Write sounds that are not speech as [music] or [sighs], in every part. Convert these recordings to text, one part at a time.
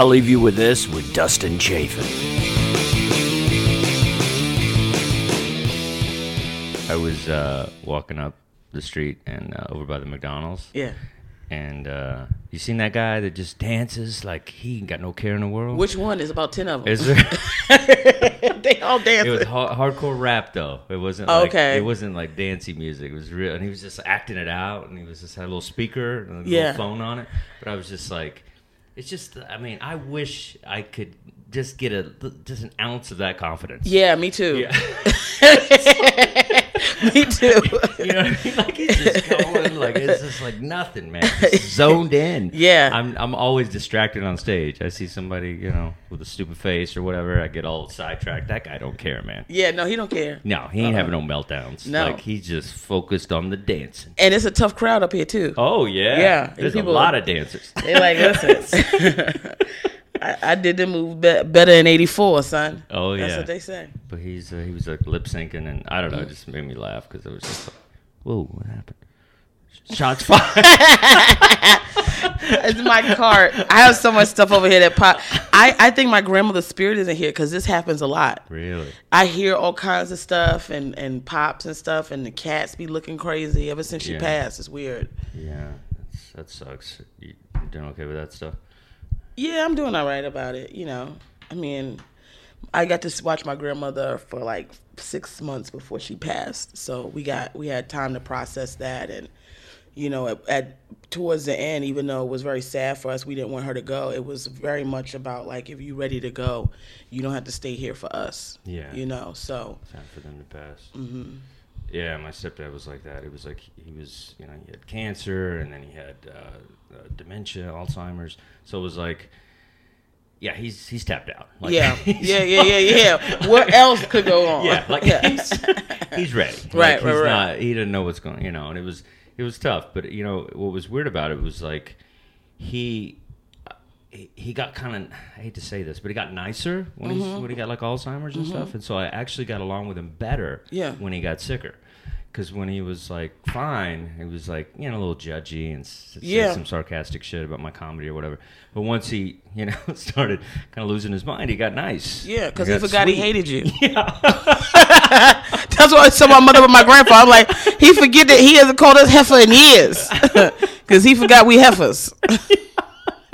I'll leave you with this with Dustin Chafin. I was uh, walking up the street and uh, over by the McDonald's. Yeah. And uh, you seen that guy that just dances like he ain't got no care in the world? Which one? There's about ten of them. Is [laughs] there? they all dance. it was ha- hardcore rap though. It wasn't like, Okay. It wasn't like dancey music. It was real, and he was just acting it out, and he was just had a little speaker and a Yeah. little phone on it. But I was just like, it's just. I mean, I wish I could just get a just an ounce of that confidence. Yeah, me too. Yeah. [laughs] me too. [laughs] You know what I mean? Like he's just going, [laughs] like it's just like nothing, man. [laughs] Just zoned in. Yeah. I'm I'm always distracted on stage. I see somebody, you know, with a stupid face or whatever. I get all sidetracked. That guy don't care, man. yeah, no, he don't care. No, he ain't having no meltdowns. No. like he's just focused on the dancing. And it's a tough crowd up here too. Oh yeah, Yeah, There's a lot of dancers. [laughs] They like, listen. [laughs] I, I did the move be- better in '84, son. Oh, yeah, That's what they say. But he's uh, he was like lip syncing, and I don't know, it just made me laugh because it was just like, whoa, what happened? Shots fired. It's my cart. I have so much stuff over here that pop. I, I think my grandmother's spirit isn't here because this happens a lot. really? I hear all kinds of stuff and, and pops and stuff, and the cats be looking crazy ever since she Yeah. passed. It's weird. Yeah, that's, that sucks. You you doing okay with that stuff? Yeah, I'm doing all right about it. You know, I mean, I got to watch my grandmother for like six months before she passed, so we got we had time to process that, and you know, at, at towards the end, even though it was very sad for us, we didn't want her to go. It was very much about like, if you're ready to go, you don't have to stay here for us. Yeah. you know, so Time for them to pass. Mm-hmm. Yeah, my stepdad was like that. It was like he was, you know, he had cancer and then he had uh, uh, dementia, Alzheimer's. So it was like, yeah, he's he's tapped out. Like, yeah, [laughs] yeah, yeah, yeah, yeah. What [laughs] else could go on? yeah, like he's he's ready. [laughs] Like, Right, right, he's right. Not, he didn't know what's going, you know, and it was it was tough. But you know what was weird about it was like he he, he got kind of I hate to say this, but he got nicer when Mm-hmm. he's when he got like Alzheimer's and stuff, and so I actually got along with him better. Yeah. when he got sicker. Because when he was like fine, he was like you know a little judgy and s- said Yeah. some sarcastic shit about my comedy or whatever. But once he you know [laughs] started kind of losing his mind, he got nice. Yeah, because he got forgot he hated you. [laughs] Yeah, [laughs] That's what I told my mother with my grandpa. I'm like, he forget that he hasn't called us heifer in years. Because he forgot we heifers.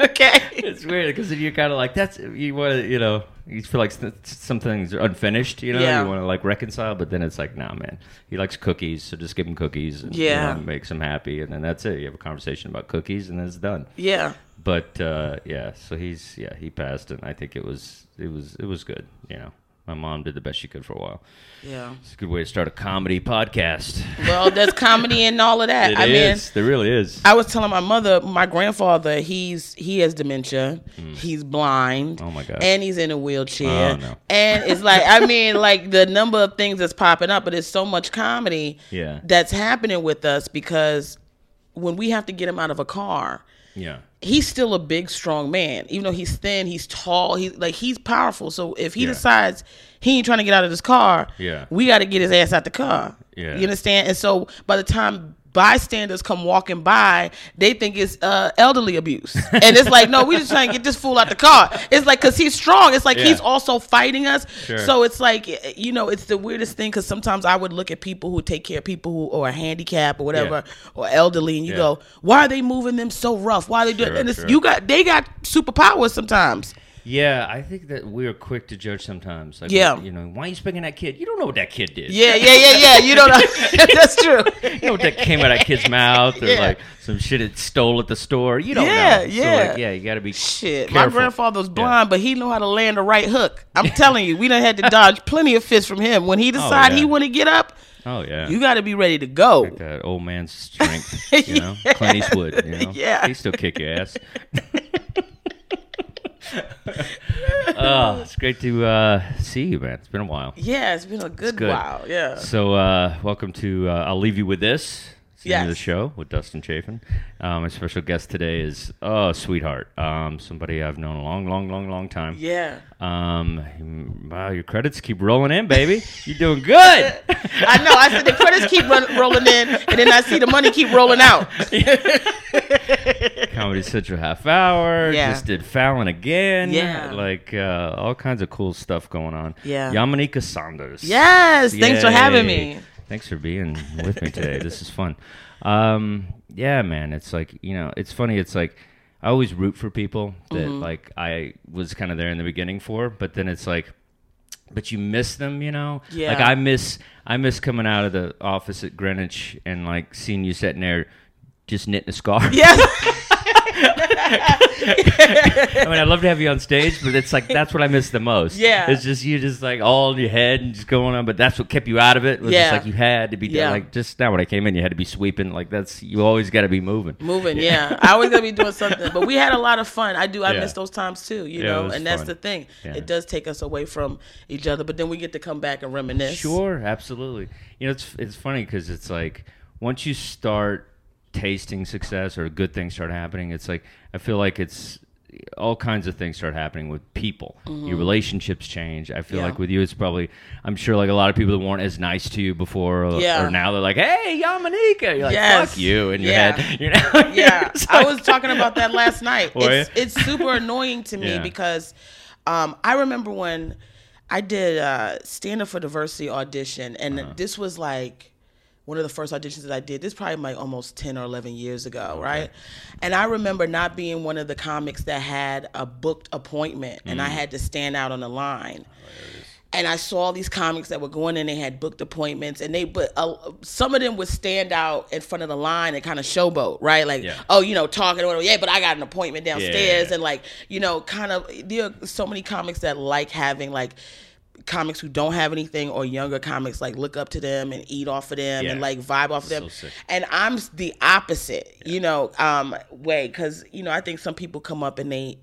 okay. it's weird because you're kind of like that's you want to you know you feel like some things are unfinished you know Yeah. you want to like reconcile but then it's like nah man he likes cookies so just give him cookies and you Yeah. know, makes him happy and then that's it you have a conversation about cookies and then it's done Yeah. but uh, yeah so he's yeah he passed and I think it was it was it was good you know my mom did the best she could for a while Yeah. it's a good way to start a comedy podcast Well, there's comedy and all of that. [laughs] It I mean, there really is I was telling my mother, my grandfather, he's he has dementia, hmm. he's blind, Oh, my God. and he's in a wheelchair, Oh, no. and it's like I mean, [laughs] like the number of things that's popping up, but it's so much comedy Yeah. that's happening with us because when we have to get him out of a car, yeah he's still a big, strong man. Even though he's thin, he's tall. He's like he's powerful. So if he Yeah. decides he ain't trying to get out of this car, Yeah. we got to get his ass out the car. Yeah. you understand? And so by the time bystanders come walking by, they think it's uh, elderly abuse, and it's like, no, we just trying to get this fool out the car. It's like because he's strong. It's like Yeah. he's also fighting us. Sure. So it's like you know, it's the weirdest thing because sometimes I would look at people who take care of people who or are handicapped or whatever Yeah. or elderly, and you Yeah. go, why are they moving them so rough? Why are they doing? Sure, and it's, sure. you got they got superpowers sometimes. Yeah, I think that we are quick to judge sometimes. Like, Yeah. you know, why are you spanking that kid? You don't know what that kid did. Yeah, yeah, yeah, yeah. You don't know. [laughs] [laughs] That's true. You know what that came out of that kid's [laughs] mouth, or Yeah. like some shit it stole at the store. You don't Yeah, know. yeah. So like, yeah, you got to be Shit, my grandfather was blind, but he knew how to land a right hook. I'm telling you, we done had to dodge plenty of fists from him. When he oh, decided yeah. he want to get up, Oh yeah, you got to be ready to go. that old man's strength. You know, Clint Eastwood. You know, Yeah. he still kick your ass. [laughs] oh, it's great to uh, see you, man. It's been a while. Yeah, it's been a good, good. while. Yeah. So, uh, welcome to. Uh, I'll leave you with this. End of the show with Dustin Chafin. Um, my special guest today is oh sweetheart, um, somebody I've known a long, long, long, long time. Yeah. Um, wow, your credits keep rolling in, baby. You're doing good. [laughs] I know. I said the credits keep run, rolling in, and then I see the money keep rolling out. [laughs] Comedy Central half hour. Yeah. Just did Fallon again. Yeah. Like uh, all kinds of cool stuff going on. Yeah. Yamaneika Saunders. Yes. Thanks for having me. Thanks for being with me today. this is fun. Um, yeah, man. It's like you know, it's funny. It's like I always root for people that Mm-hmm. like I was kind of there in the beginning for, but then it's like. But you miss them, you know. Yeah. Like I miss, I miss coming out of the office at Greenwich and like seeing you sitting there, just knitting a scarf. Yes. [laughs] [laughs] I mean, I'd love to have you on stage, but it's like that's what I miss the most. Yeah. it's just you just like all in your head and just going on. But that's what kept you out of it. Was Yeah. just like you had to be Yeah. like just now when I came in, you had to be sweeping. Like that's you always got to be moving. Moving, yeah. I always gotta be doing something. But we had a lot of fun. I do. I Yeah. miss those times too. You Yeah, know, and that's fun. the thing. Yeah. It does take us away from each other, but then we get to come back and reminisce. Sure, absolutely. You know, it's it's funny because it's like once you start tasting success or good things start happening, it's like I feel like it's all kinds of things start happening with people. Your relationships change. I feel Mm-hmm. Yeah. like with you, it's probably I'm sure like a lot of people that weren't as nice to you before, or, Yeah. or now they're like, "Hey, Yamaneika," you're like, Yes. "Fuck you" in your Yeah. head. [laughs] You know? yeah, [laughs] It's I was talking about that last night. [laughs] It's, it's super annoying to me because um, I remember when I did uh, Stand Up for Diversity audition, and Uh-huh. this was like one of the first auditions that I did. This is probably like almost ten or eleven years ago, right? And I remember not being one of the comics that had a booked appointment, and Mm. I had to stand out on the line and I saw these comics that were going in. They had booked appointments, and they but uh, some of them would stand out in front of the line and kind of showboat, right? Like, Yeah. oh, you know, talking to yeah, but I got an appointment downstairs, yeah. and like, you know, kind of. There are so many comics that like having like comics who don't have anything or younger comics like look up to them and eat off of them Yeah. and like vibe off of them So and i'm the opposite you know um way because you know i think some people come up and they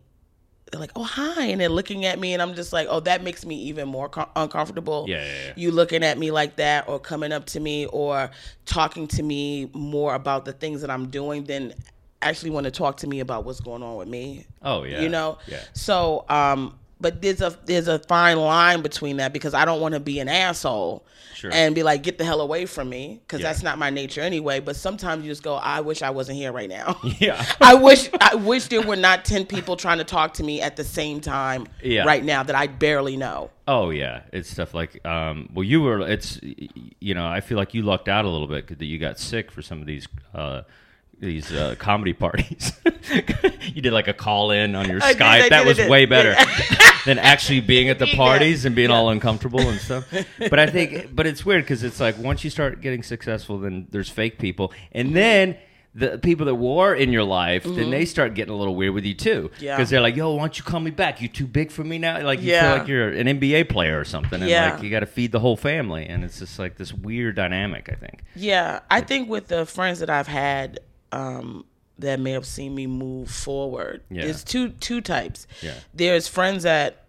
they're like, "Oh, hi," and they're looking at me, and I'm just like, "Oh, that makes me even more co- uncomfortable." Yeah, yeah, yeah. You looking at me like that, or coming up to me, or talking to me more about the things that I'm doing than actually want to talk to me about what's going on with me. Oh yeah. You know. Yeah. So, um, but there's a there's a fine line between that because I don't want to be an asshole. Sure. And be like, get the hell away from me, because Yeah. that's not my nature anyway. But sometimes you just go, I wish I wasn't here right now. [laughs] Yeah. [laughs] I wish I wish there were not ten people trying to talk to me at the same time Yeah. right now that I barely know. Oh yeah, it's stuff like um, well, you were. It's you know, I feel like you lucked out a little bit that you got sick for some of these uh, these uh, comedy [laughs] parties. you did like a call in on your I did, Skype. That did, I was did. way better [laughs] than actually being at the [laughs] Yeah. parties and being all uncomfortable and stuff. But I think, but it's weird because it's like once you start getting successful, then there's fake people, and then. The people that were in your life, then they start getting a little weird with you too. Mm-hmm. Yeah. Because they're like, "Yo, why don't you call me back? You're too big for me now." Like you Yeah. feel like you're an NBA player or something, and Yeah. like you got to feed the whole family, and it's just like this weird dynamic. I think. Yeah, I think with the friends that I've had um, that may have seen me move forward, Yeah. there's two two types. Yeah. There's friends that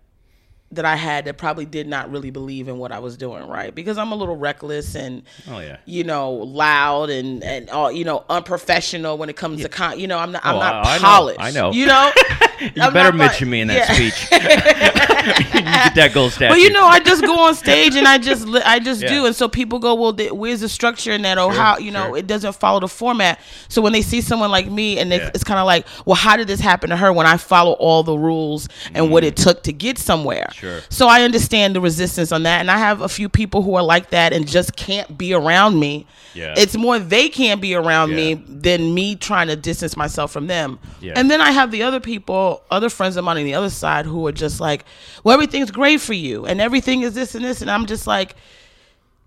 that I had that probably did not really believe in what I was doing, right? Because I'm a little reckless and Oh yeah. you know, loud and and all you know, unprofessional when it comes to con. You know, I'm not I'm Oh, not I- I know, polished. I know. You know, [laughs] You [laughs] I'm better mention me in that yeah. speech. [laughs] you get that gold statue. But you know, I just go on stage and I just I just Yeah. do, and so people go, "Well, th- where's the structure in that?" Or Sure, how you know sure. it doesn't follow the format. So when they see someone like me, and they, Yeah. it's kind of like, "Well, how did this happen to her?" When I follow all the rules and what it took to get somewhere. Mm. Sure. So I understand the resistance on that, and I have a few people who are like that and just can't be around me. Yeah. It's more they can't be around Yeah. me than me trying to distance myself from them. Yeah. And then I have the other people, other friends of mine on the other side who are just like, well, everything's great for you and everything is this and this. And I'm just like,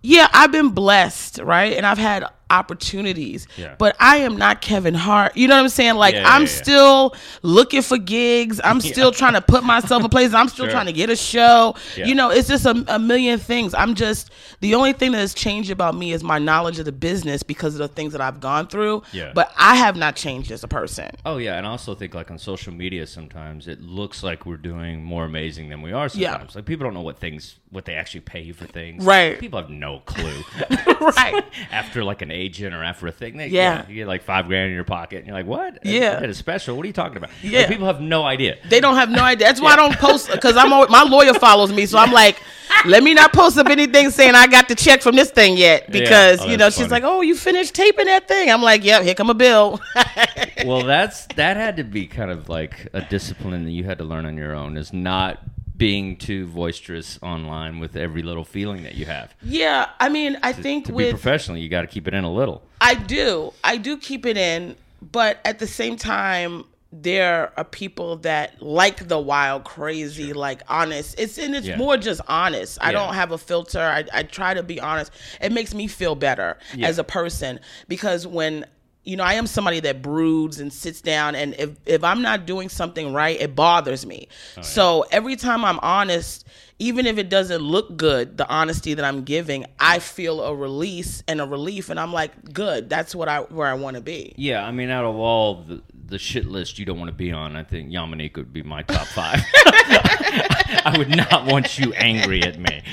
yeah, I've been blessed, right? And I've had opportunities, Yeah. but I am not Kevin Hart. You know what I'm saying? Like, Yeah, yeah, I'm still looking for gigs. I'm [laughs] still trying to put myself in places. I'm still Sure. trying to get a show. You know, it's just a, a million things. I'm just, the only thing that has changed about me is my knowledge of the business because of the things that I've gone through. Yeah. But I have not changed as a person. Oh yeah, and I also think like on social media sometimes it looks like we're doing more amazing than we are Yeah. sometimes. Like people don't know what things what they actually pay you for things. Right. People have no clue. [laughs] right. [laughs] After like an agent or after a thing. They, Yeah. you get like five grand in your pocket, and you're like, "What? Yeah. that is special. What are you talking about?" Like, Yeah. people have no idea. They don't have no idea. That's why I don't post because I'm always, my lawyer follows me, so I'm like, let me not post up anything saying I got the check from this thing yet because Oh, you know that's she's like, oh, you finished taping that thing. I'm like, yep, here come a bill. [laughs] well, that's that had to be kind of like a discipline that you had to learn on your own. Is not being too boisterous online with every little feeling that you have. yeah, I mean, I think To be with professional, you got to keep it in a little. I do. I do keep it in, but at the same time, there are people that like the wild, crazy, like honest. It's and it's Yeah. more just honest. I Yeah. don't have a filter. I, I try to be honest. It makes me feel better Yeah. as a person because when you know, I am somebody that broods and sits down, and if if I'm not doing something right, it bothers me. Oh, so every time I'm honest, even if it doesn't look good, the honesty that I'm giving, I feel a release and a relief, and I'm like, good. That's what I where I want to be. Yeah, I mean, out of all the, the shit list you don't want to be on, I think Yamaneika would be my top five. [laughs] I would not want you angry at me. [laughs]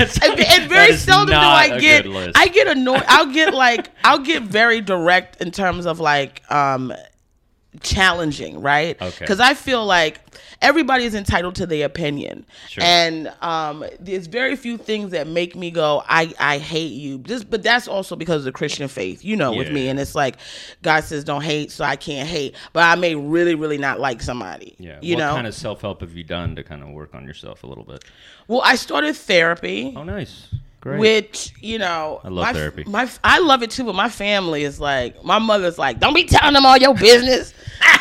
And, and [laughs] very seldom do I get. I get annoyed. I'll get like I'll get very direct in terms of like um challenging, right? Okay. Because I feel like everybody is entitled to their opinion, Sure. and um, there's very few things that make me go, I I hate you. Just, but that's also because of the Christian faith, you know, with me, and it's like God says don't hate, so I can't hate, but I may really really not like somebody. yeah. you what know. kind of self help have you done to kind of work on yourself a little bit? well, I started therapy. Oh, nice. Great. Which you know, I love my, therapy. My I love it too, but my family is like, my mother's like, don't be telling them all your business. [laughs]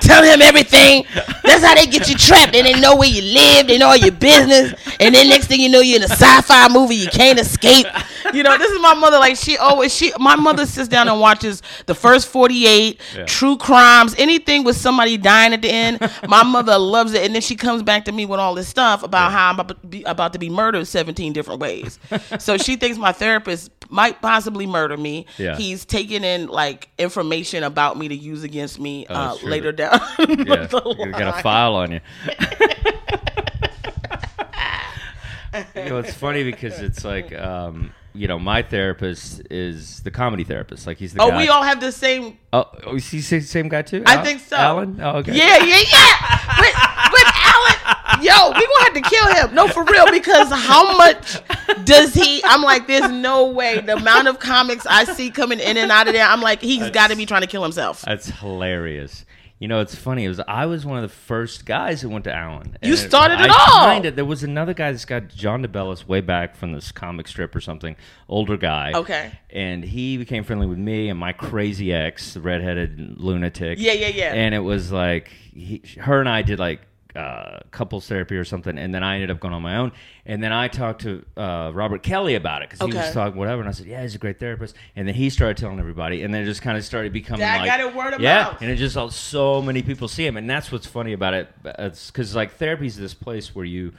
Tell them everything. That's how they get you trapped. And they didn't know where you live. They know all your business. And then next thing you know, you're in a sci-fi movie. You can't escape. You know, this is my mother. Like she always, she my mother sits down and watches the first 48, Yeah. true crimes, anything with somebody dying at the end. My mother loves it, and then she comes back to me with all this stuff about how I'm about to be, about to be murdered 17 different ways. so she thinks my therapist might possibly murder me. Yeah. He's taking in like information about me to use against me Oh, uh, later down. [laughs] yeah, you got a file on you. [laughs] you know, it's funny because it's like, um, you know, my therapist is the comedy therapist. Like he's the Oh, guy. we all have the same. Oh, oh, is he the same guy too? I Al- think so. Alan. Oh, okay. Yeah, yeah, yeah. But, but Alan, yo, we gonna have to kill him. No, for real, because how much does he? I'm like, there's no way. The amount of comics I see coming in and out of there, I'm like, he's got to be trying to kill himself. That's hilarious. You know, it's funny. It was I was one of the first guys who went to Allen. You started it I all. Kinda, there was another guy that's got John DeBellis way back from this comic strip or something. Older guy. Okay. And he became friendly with me and my crazy ex, the redheaded lunatic. Yeah, yeah, yeah. And it was like he, her and I did like uh, couples therapy or something, and then I ended up going on my own. And then I talked to uh, Robert Kelly about it because he Okay. was talking whatever, and I said, "Yeah, he's a great therapist." And then he started telling everybody, and then it just kind of started becoming That like got it word of yeah, mouth. and it just so many people see him, and that's what's funny about it. It's because like therapy's this place where you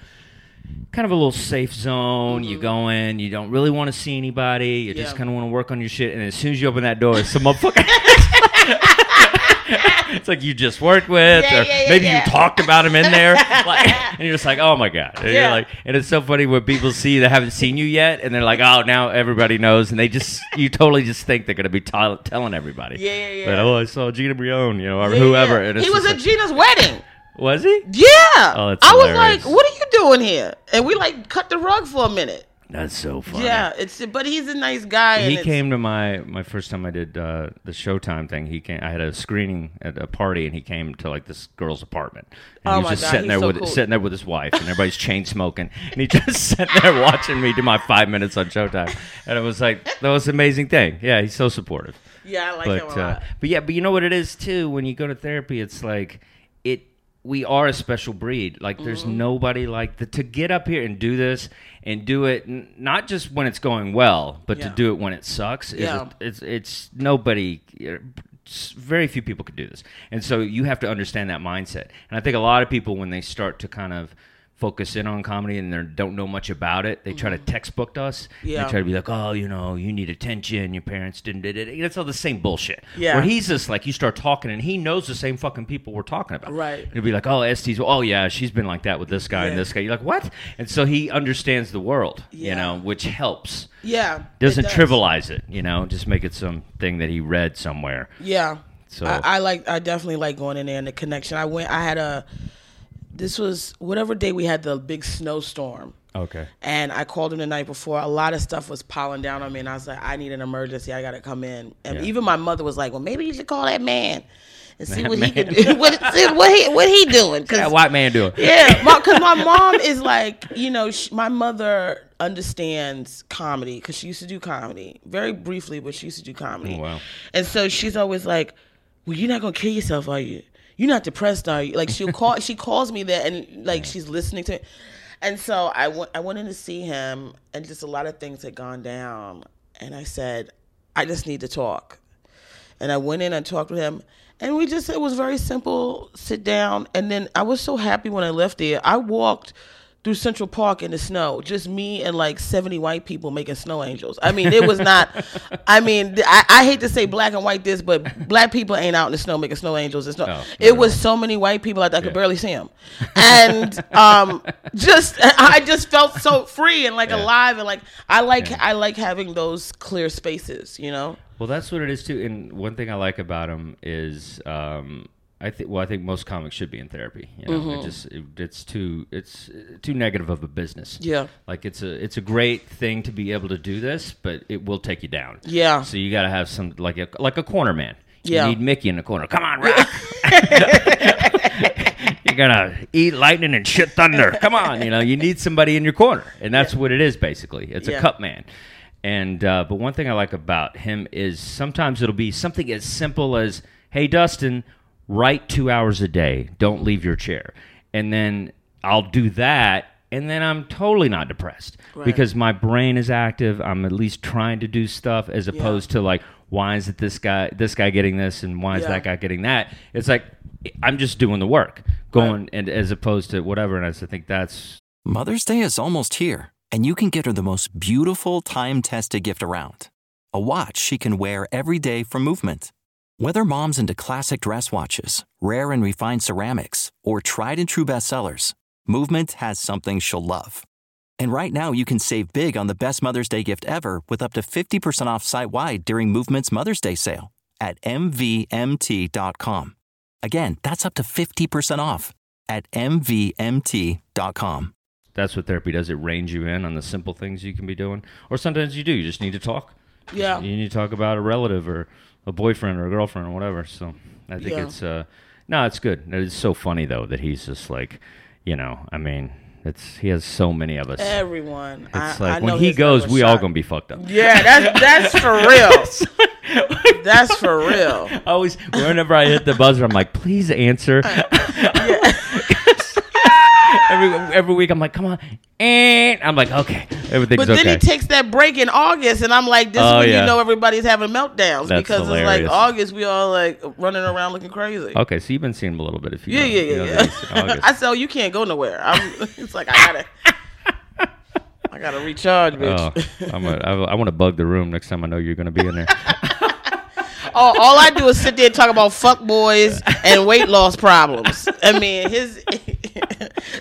kind of a little safe zone. You go in, you don't really want to see anybody. You just Mm-hmm. Yeah. kind of want to work on your shit, and as soon as you open that door, some motherfucker. [laughs] [laughs] it's like you just worked with, Yeah, or yeah, yeah, maybe you talked about him in there, [laughs] like, and you're just like, oh my god. And Yeah. You're like, and it's so funny when people see that haven't seen you yet, and they're like, oh, now everybody knows, and they just, you totally just think they're gonna be tell telling everybody. Yeah, yeah, yeah. Oh, I saw Gina Brillon, you know, or whoever. And He was at like- Gina's wedding. was he? Yeah. Oh, that's I was like, what are you doing here? And we like cut the rug for a minute. That's so funny. Yeah, it's but he's a nice guy. He came to my my first time I did uh, the Showtime thing. He came. I had a screening at a party, and he came to like this girl's apartment. And Oh he was my just God, sitting he's there so with cool. sitting there with his wife, and everybody's chain smoking, and he just [laughs] sat there watching me do my five minutes on Showtime, and it was like that was an amazing thing. Yeah, he's so supportive. Yeah, I like him but a uh, lot. but yeah, but you know what it is too. When you go to therapy, it's like it. We are a special breed. Like there's Mm-hmm. nobody like the, to get up here and do this and do it n- not just when it's going well, but to do it when it sucks. Is Yeah. a, it's it's nobody. Very few people could do this, and so you have to understand that mindset. And I think a lot of people when they start to kind of focus in on comedy and they don't know much about it. They try to textbook us. Mm-hmm. Yeah. They try to be like, oh, you know, you need attention. Your parents didn't did it. It's all the same bullshit. Yeah. Where he's just like, you start talking and he knows the same fucking people we're talking about. Right. He'll be like, oh, Estes, oh yeah, she's been like that with this guy and Yeah. this guy. You're like, what? And so he understands the world, you Yeah. know, which helps. Yeah. Doesn't does. trivialize it, you know, just make it something that he read somewhere. Yeah. So- I, I like I definitely like going in there and the connection. I went I had a this was whatever day we had the big snowstorm. Okay. And I called him the night before. A lot of stuff was piling down on me, and I was like, "I need an emergency. I got to come in." And Yeah. even my mother was like, "Well, maybe you should call that man and see That what he can do. [laughs] what, see what he what he doing?" 'Cause- That white man doing. [laughs] yeah, because my, mom is like, you know, sh my mother understands comedy because she used to do comedy very briefly, but she used to do comedy. Oh, wow. And so she's always like, "Well, you're not gonna kill yourself, are you? You're not depressed, are you?" Like she'll [laughs] call, she calls me that, and like she's listening to. It. And so I went, I went in to see him, and just a lot of things had gone down, and I said, "I just need to talk." and I went in and talked with him, and we just it was very simple, sit down, and then I was so happy when I left there. I walked through Central Park in the snow, just me and like seventy white people making snow angels. I mean, it was not. [laughs] I mean, I, I hate to say black and white this, but black people ain't out in the snow making snow angels. It's not. No, it was so many white people like I could Yeah. barely see them, and [laughs] um, just [laughs] I just felt so free and like Yeah. alive and like I like Yeah. I like having those clear spaces, you know. Well, that's what it is too. And one thing I like about them is, um, I think. Well, I think most comics should be in therapy. You know, Mm-hmm. it just it, it's too it's too negative of a business. Yeah. like it's a it's a great thing to be able to do this, but it will take you down. Yeah. So you got to have some like a like a corner man. Yeah. You need Mickey in the corner. Come on, Rock. [laughs] [laughs] You're gonna eat lightning and shit thunder. Come on, you know you need somebody in your corner, and that's what it is basically. It's a cup man. And uh, but one thing I like about him is sometimes it'll be something as simple as, "Hey, Dustin, write two hours a day. Don't leave your chair." And then I'll do that, and then I'm totally not depressed Right. because my brain is active. I'm at least trying to do stuff as opposed to like, why is it this guy this guy getting this and why is Yeah. that guy getting that? It's like I'm just doing the work, going and as opposed to whatever. And I just think that's Mother's Day is almost here, and you can get her the most beautiful time tested gift around a watch she can wear every day from Movement. Whether mom's into classic dress watches, rare and refined ceramics, or tried and true bestsellers, Movement has something she'll love. And right now, you can save big on the best Mother's Day gift ever with up to 50% off site wide during Movement's Mother's Day sale at MVMT.com. Again, that's up to 50% off at MVMT.com. that's what therapy does. It reins you in on the simple things you can be doing, or sometimes you do. You just need to talk. Yeah. you need to talk about a relative or a boyfriend or a girlfriend or whatever. So I think Yeah. it's uh, no, it's good. It's so funny though that he's just like, you know, I mean, it's he has so many of us. Everyone. It's I, I like know when he goes, we all gonna be fucked up. Yeah, that's that's for real. [laughs] that's for real. [laughs] I always, whenever I hit the buzzer, I'm like, please answer. [laughs] every every week, I'm like, come on, and I'm like, okay, everything's But then okay. he takes that break in August, and I'm like, this Oh, is when yeah. you know everybody's having meltdowns That's because hilarious. it's like August, we all like running around looking crazy. okay, so you've been seeing him a little bit. If you Yeah, know, yeah, you know yeah, that he's in yeah. August. [laughs] I said, oh, you can't go nowhere. I'm, [laughs] it's like I gotta, I gotta recharge, bitch. Oh, I'm a, I, I want to bug the room next time I know you're going to be in there. [laughs] all, all I do is sit there and talk about fuck boys and weight loss problems. I mean, his.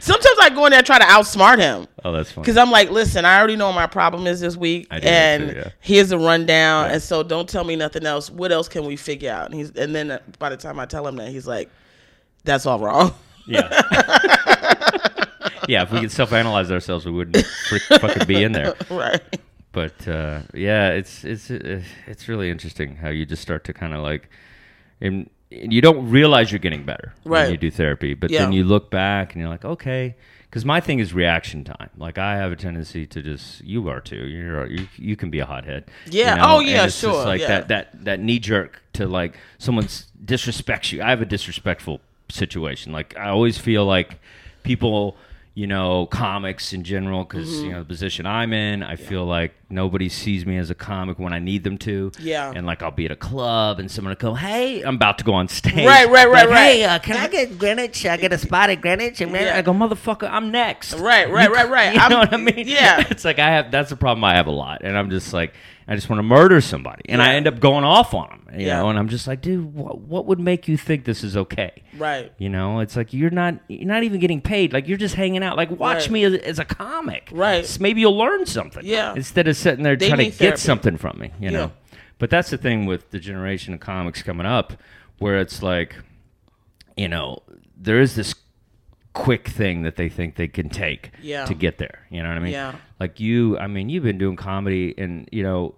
Sometimes I go in there and try to outsmart him. Oh, that's fun. Because I'm like, listen, I already know what my problem is this week, and too, yeah. here's a rundown. And so, don't tell me nothing else. What else can we figure out? And he's, and then uh, by the time I tell him that, he's like, "That's all wrong." Yeah. [laughs] yeah, if we could self-analyze ourselves, we wouldn't fucking be in there. [laughs] right? But uh, yeah, it's it's uh, it's really interesting how you just start to kind of like, and you don't realize you're getting better Right. when you do therapy, but Yeah. then you look back and you're like, okay, because my thing is reaction time. Like I have a tendency to just, you are too. You're you, you can be a hothead. Yeah. you know? Oh, yeah, And it's just sure, like yeah. that that that knee jerk to like someone disrespects you. I have a disrespectful situation. Like I always feel like people, you know, comics in general, because Mm-hmm. you know the position I'm in, I feel like nobody sees me as a comic when I need them to. Yeah. And like I'll be at a club and someone will go, "Hey, I'm about to go on stage." Right, right, right, Like, right. Hey, uh, can I get Greenwich? I get a spot at Greenwich, and man, Yeah. I go, "Motherfucker, I'm next." Right, right, right, right. [laughs] You I'm- know what I mean? yeah. [laughs] It's like I have. That's a problem I have a lot, and I'm just like, I just want to murder somebody, and I end up going off on them. You Yeah. know, and I'm just like, dude, what, what would make you think this is okay? Right. You know, it's like you're not you're not even getting paid. Like you're just hanging out. Like watch Right. me as, as a comic. Right. Maybe you'll learn something. Yeah. Instead of sitting there They trying to get therapy. something from me. You Yeah. know. But that's the thing with the generation of comics coming up, where it's like, you know, there is this quick thing that they think they can take Yeah. to get there. You know what I mean? Yeah. Like you, I mean, you've been doing comedy, and you know.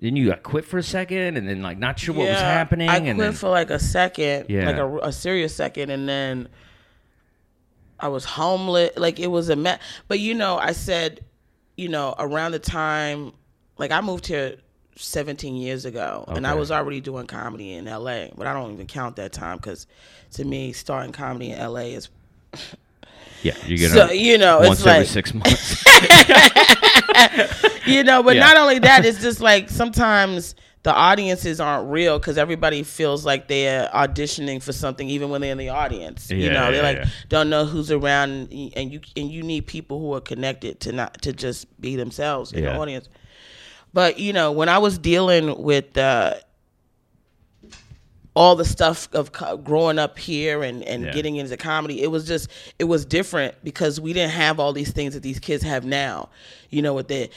Then you got quit for a second, and then like not sure what was happening. I and quit then, for like a second, Yeah. like a, a serious second, and then I was homeless. Like it was a mess. But you know, I said, you know, around the time, like I moved here 17 years ago, and I was already doing comedy in LA. But I don't even count that time because to me, starting comedy in LA is [laughs] yeah, you get it? so you know it's once it's every like six [laughs] months. you know but Yeah. not only that it's just like sometimes the audiences aren't real because everybody feels like they're auditioning for something even when they're in the audience. You Yeah, know they yeah, like yeah. don't know who's around and you and you need people who are connected to not to just be themselves in the audience. But you know when i was dealing with uh all the stuff of co- growing up here and, and Yeah. getting into comedy, it was just it was different because we didn't have all these things that these kids have now. You know, with the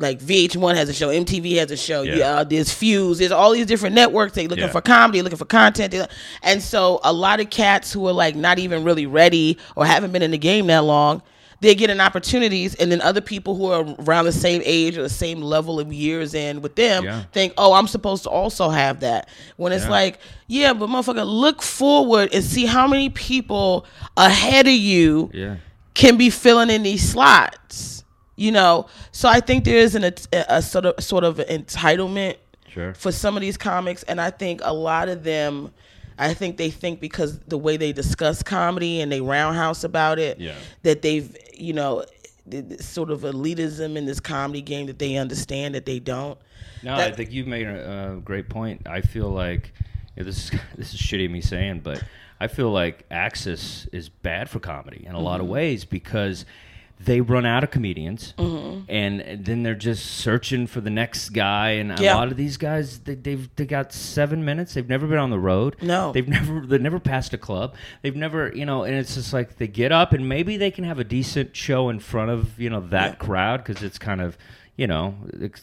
like VH1 has a show, MTV has a show, Yeah. yeah, there's Fuse, there's all these different networks. They looking Yeah. for comedy, looking for content, They- and so a lot of cats who are like not even really ready or haven't been in the game that long. They're getting opportunities, and then other people who are around the same age or the same level of years in with them Yeah. think, oh, I'm supposed to also have that. When it's Yeah. like, yeah, but motherfucker, look forward and see how many people ahead of you yeah. can be filling in these slots. You know, so I think there is an, a, a sort of sort of entitlement Sure. for some of these comics, and I think a lot of them. I think they think because the way they discuss comedy and they roundhouse about it, Yeah. that they've, you know, sort of elitism in this comedy game that they understand that they don't. No, I think you've made a, a great point. I feel like yeah, this is [laughs] this is shitty me saying, but I feel like Axis is bad for comedy in a lot of Mm-hmm. ways because they run out of comedians, Mm-hmm. and then they're just searching for the next guy. And a Yeah. lot of these guys, they, they've they got seven minutes. They've never been on the road. No. they've never they've never passed a club. They've never you know, and it's just like they get up and maybe they can have a decent show in front of you know that Yeah. crowd because it's kind of you know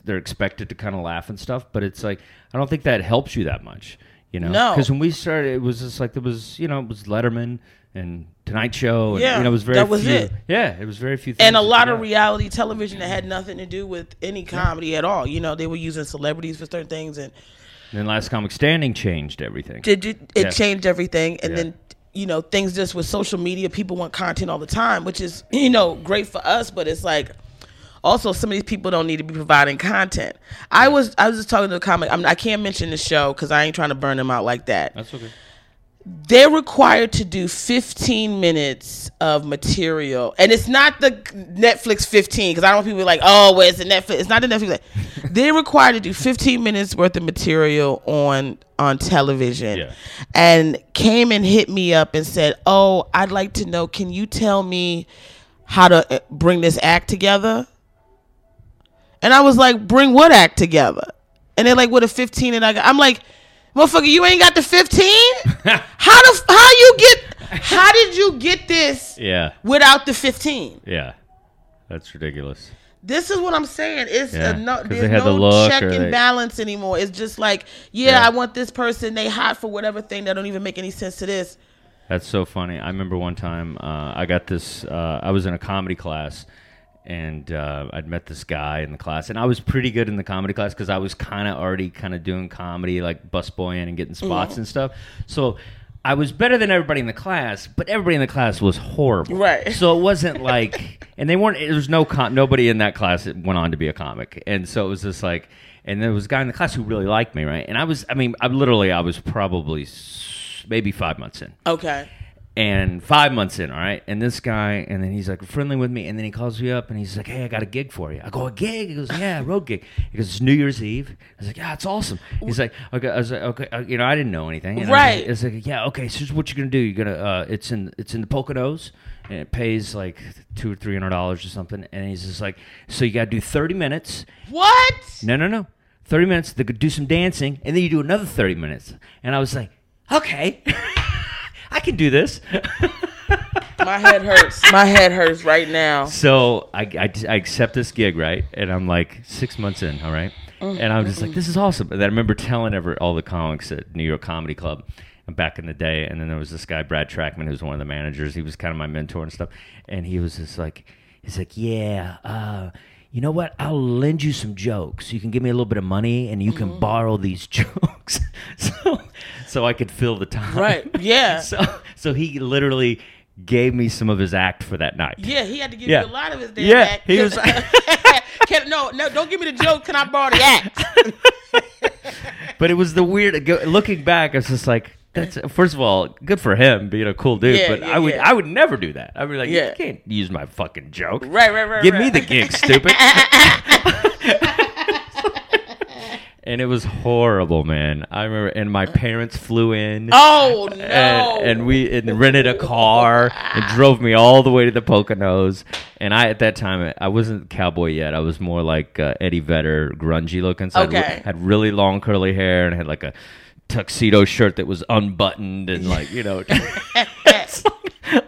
they're expected to kind of laugh and stuff but it's like i don't think that helps you that much you know No. because when we started it was just like there was you know it was letterman and tonight show and Yeah, you know it was very that was few, it. yeah it was very few things and a lot of reality television that had nothing to do with any comedy at all. You know, they were using celebrities for certain things, and and then last comic standing changed everything did it, it Yeah. changed everything. And Yeah. then you know, things just with social media, people want content all the time, which is [laughs] you know great for us, but it's like. Also, some of these people don't need to be providing content. I was I was just talking to a comic. I'm, I can't mention the show because I ain't trying to burn them out like that. that's okay they're required to do 15 minutes of material. And it's not the netflix 15 because i don't want people like oh it's the netflix? It's not the netflix [laughs] they're required to do 15 minutes worth of material on on television. Yeah. and came and hit me up and said oh i'd like to know can you tell me how to uh, bring this act together? And i was like bring what act together? And they're like what a 15 and i got. I'm like motherfucker you ain't got the 15 [laughs] how the how you get how did you get this yeah. without the 15 yeah. That's ridiculous. This is what i'm saying. It's Yeah, a no there's the no look check and they- balance anymore. It's just like yeah, Yeah. i want this person they hot for whatever thing that don't even make any sense to this. That's so funny. I remember one time uh, I got this. Uh, I was in a comedy class, and uh, I'd met this guy in the class, and I was pretty good in the comedy class because I was kind of already kind of doing comedy, like busboying and getting spots Mm-hmm. and stuff. So. I was better than everybody in the class, but everybody in the class was horrible. Right. So it wasn't like, [laughs] and they weren't. There was no com- nobody in that class that went on to be a comic, and so it was just like, and there was a guy in the class who really liked me, right? And I was, I mean, I literally, I was probably maybe five months in, okay And five months in, all right. And this guy, and then he's like friendly with me, and then he calls me up and he's like, "Hey, I got a gig for you." I go, "A gig?" He goes, "Yeah, a road gig." He goes, "It's New Year's Eve." I was like, "Yeah, it's awesome." He's like, "Okay," I was like, "Okay," uh, you know, I didn't know anything. And I was Right. like- It's like, "Yeah, okay." So what you're gonna do. You're gonna, uh, it's in, it's in the Poconos, and it pays like two or three hundred dollars or something. And he's just like, "So you got to do thirty minutes." What? No, no, no. 30 minutes to do some dancing, and then you do another 30 minutes. And I was like, okay, [laughs] I can do this. My head hurts. My head hurts right now. So I, I, I accept this gig, right? And I'm like six months in, all right? And I'm just like, this is awesome. And I remember telling ever, all the comics at New York Comedy Club back in the day. And then there was this guy, Brad Trackman, who was one of the managers. He was kind of my mentor and stuff. And he was just like, he's like, yeah, uh, you know what? I'll lend you some jokes. You can give me a little bit of money and you can mm-hmm. borrow these [laughs] jokes. so, so I could fill the time. Right. Yeah. [laughs] so, so he literally gave me some of his act for that night. Yeah, he had to give Yeah. you a lot of his damn Yeah, act. he was- [laughs] Can, no, no, don't give me the joke. Can I borrow the act? But it was the weird. Looking back, I was just like, "That's first of all, good for him being a cool dude." Yeah, but yeah, I would, yeah. I would never do that. I'd be like. "You can't use my fucking joke." Right, right, right, Give me the gig, stupid. [laughs] and it was horrible, man. I remember, and my parents flew in. Oh no! and, and we and rented a car and drove me all the way to the Poconos. And I at that time I wasn't cowboy yet. I was more like uh, Eddie Vedder, grungy looking. So I Okay. had, had really long curly hair and had like a tuxedo shirt that was unbuttoned and like you know. [laughs]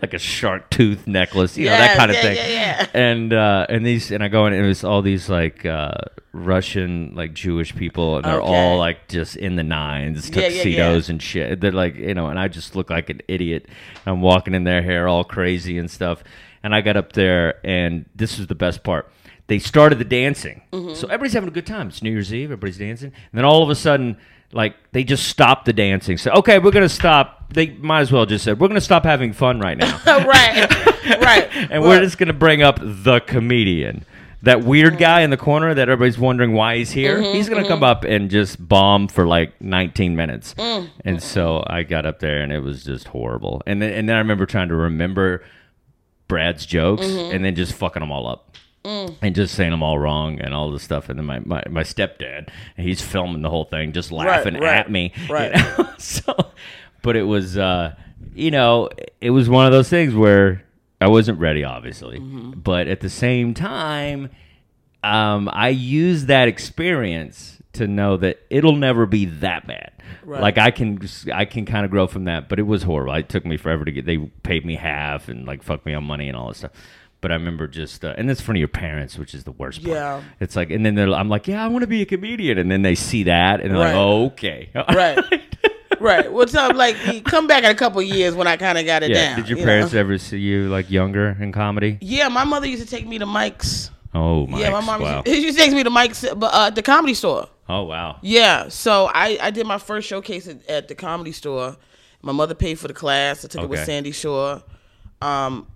like a shark tooth necklace, you know that kind of yeah, thing. yeah, yeah. And uh, and these and I go in and it was all these like uh, Russian like Jewish people and they're Okay. all like just in the nines, Yeah, yeah, yeah. tuxedos and shit. They're like, you know, and I just look like an idiot. I'm walking in their hair all crazy and stuff. And I got up there, and this was the best part. They started the dancing. Mm-hmm. So everybody's having a good time. It's New Year's Eve, everybody's dancing. And then all of a sudden, like, they just stopped the dancing. So, okay, we're going to stop. They might as well just said, we're going to stop having fun right now. [laughs] right, right. [laughs] and Well, we're just going to bring up the comedian. That weird guy in the corner that everybody's wondering why he's here. Mm-hmm, he's going to come up and just bomb for like 19 minutes. Mm. And so I got up there and it was just horrible. And then, and then I remember trying to remember Brad's jokes Mm-hmm. and then just fucking them all up. Mm. And just saying them all wrong and all this stuff. And then my, my, my stepdad, he's filming the whole thing, just laughing right, at me. [laughs] you right. know? [laughs] so, but it was, uh, you know, it was one of those things where I wasn't ready, obviously, Mm-hmm. but at the same time, um, I used that experience to know that it'll never be that bad. Right. Like I can, I can kind of grow from that, but it was horrible. It took me forever to get. They paid me half and like fucked me on money and all this stuff. But I remember just, uh, and that's in front of your parents, which is the worst part. Yeah. It's like, and then they're, I'm like, yeah, I want to be a comedian, and then they see that, and they're Right. like, oh, okay, [laughs] Right. right. Well, tell like come back in a couple years when I kind of got it Yeah. down. Did your you parents know? ever see you like younger in comedy? Yeah, my mother used to take me to Mike's. Oh my! yeah, my mom wow. used, to, [laughs] she used to take me to Mike's, but uh, the comedy store. Oh wow! Yeah, so I, I did my first showcase at, at the comedy store. My mother paid for the class. I took it with Sandi Shore. Um,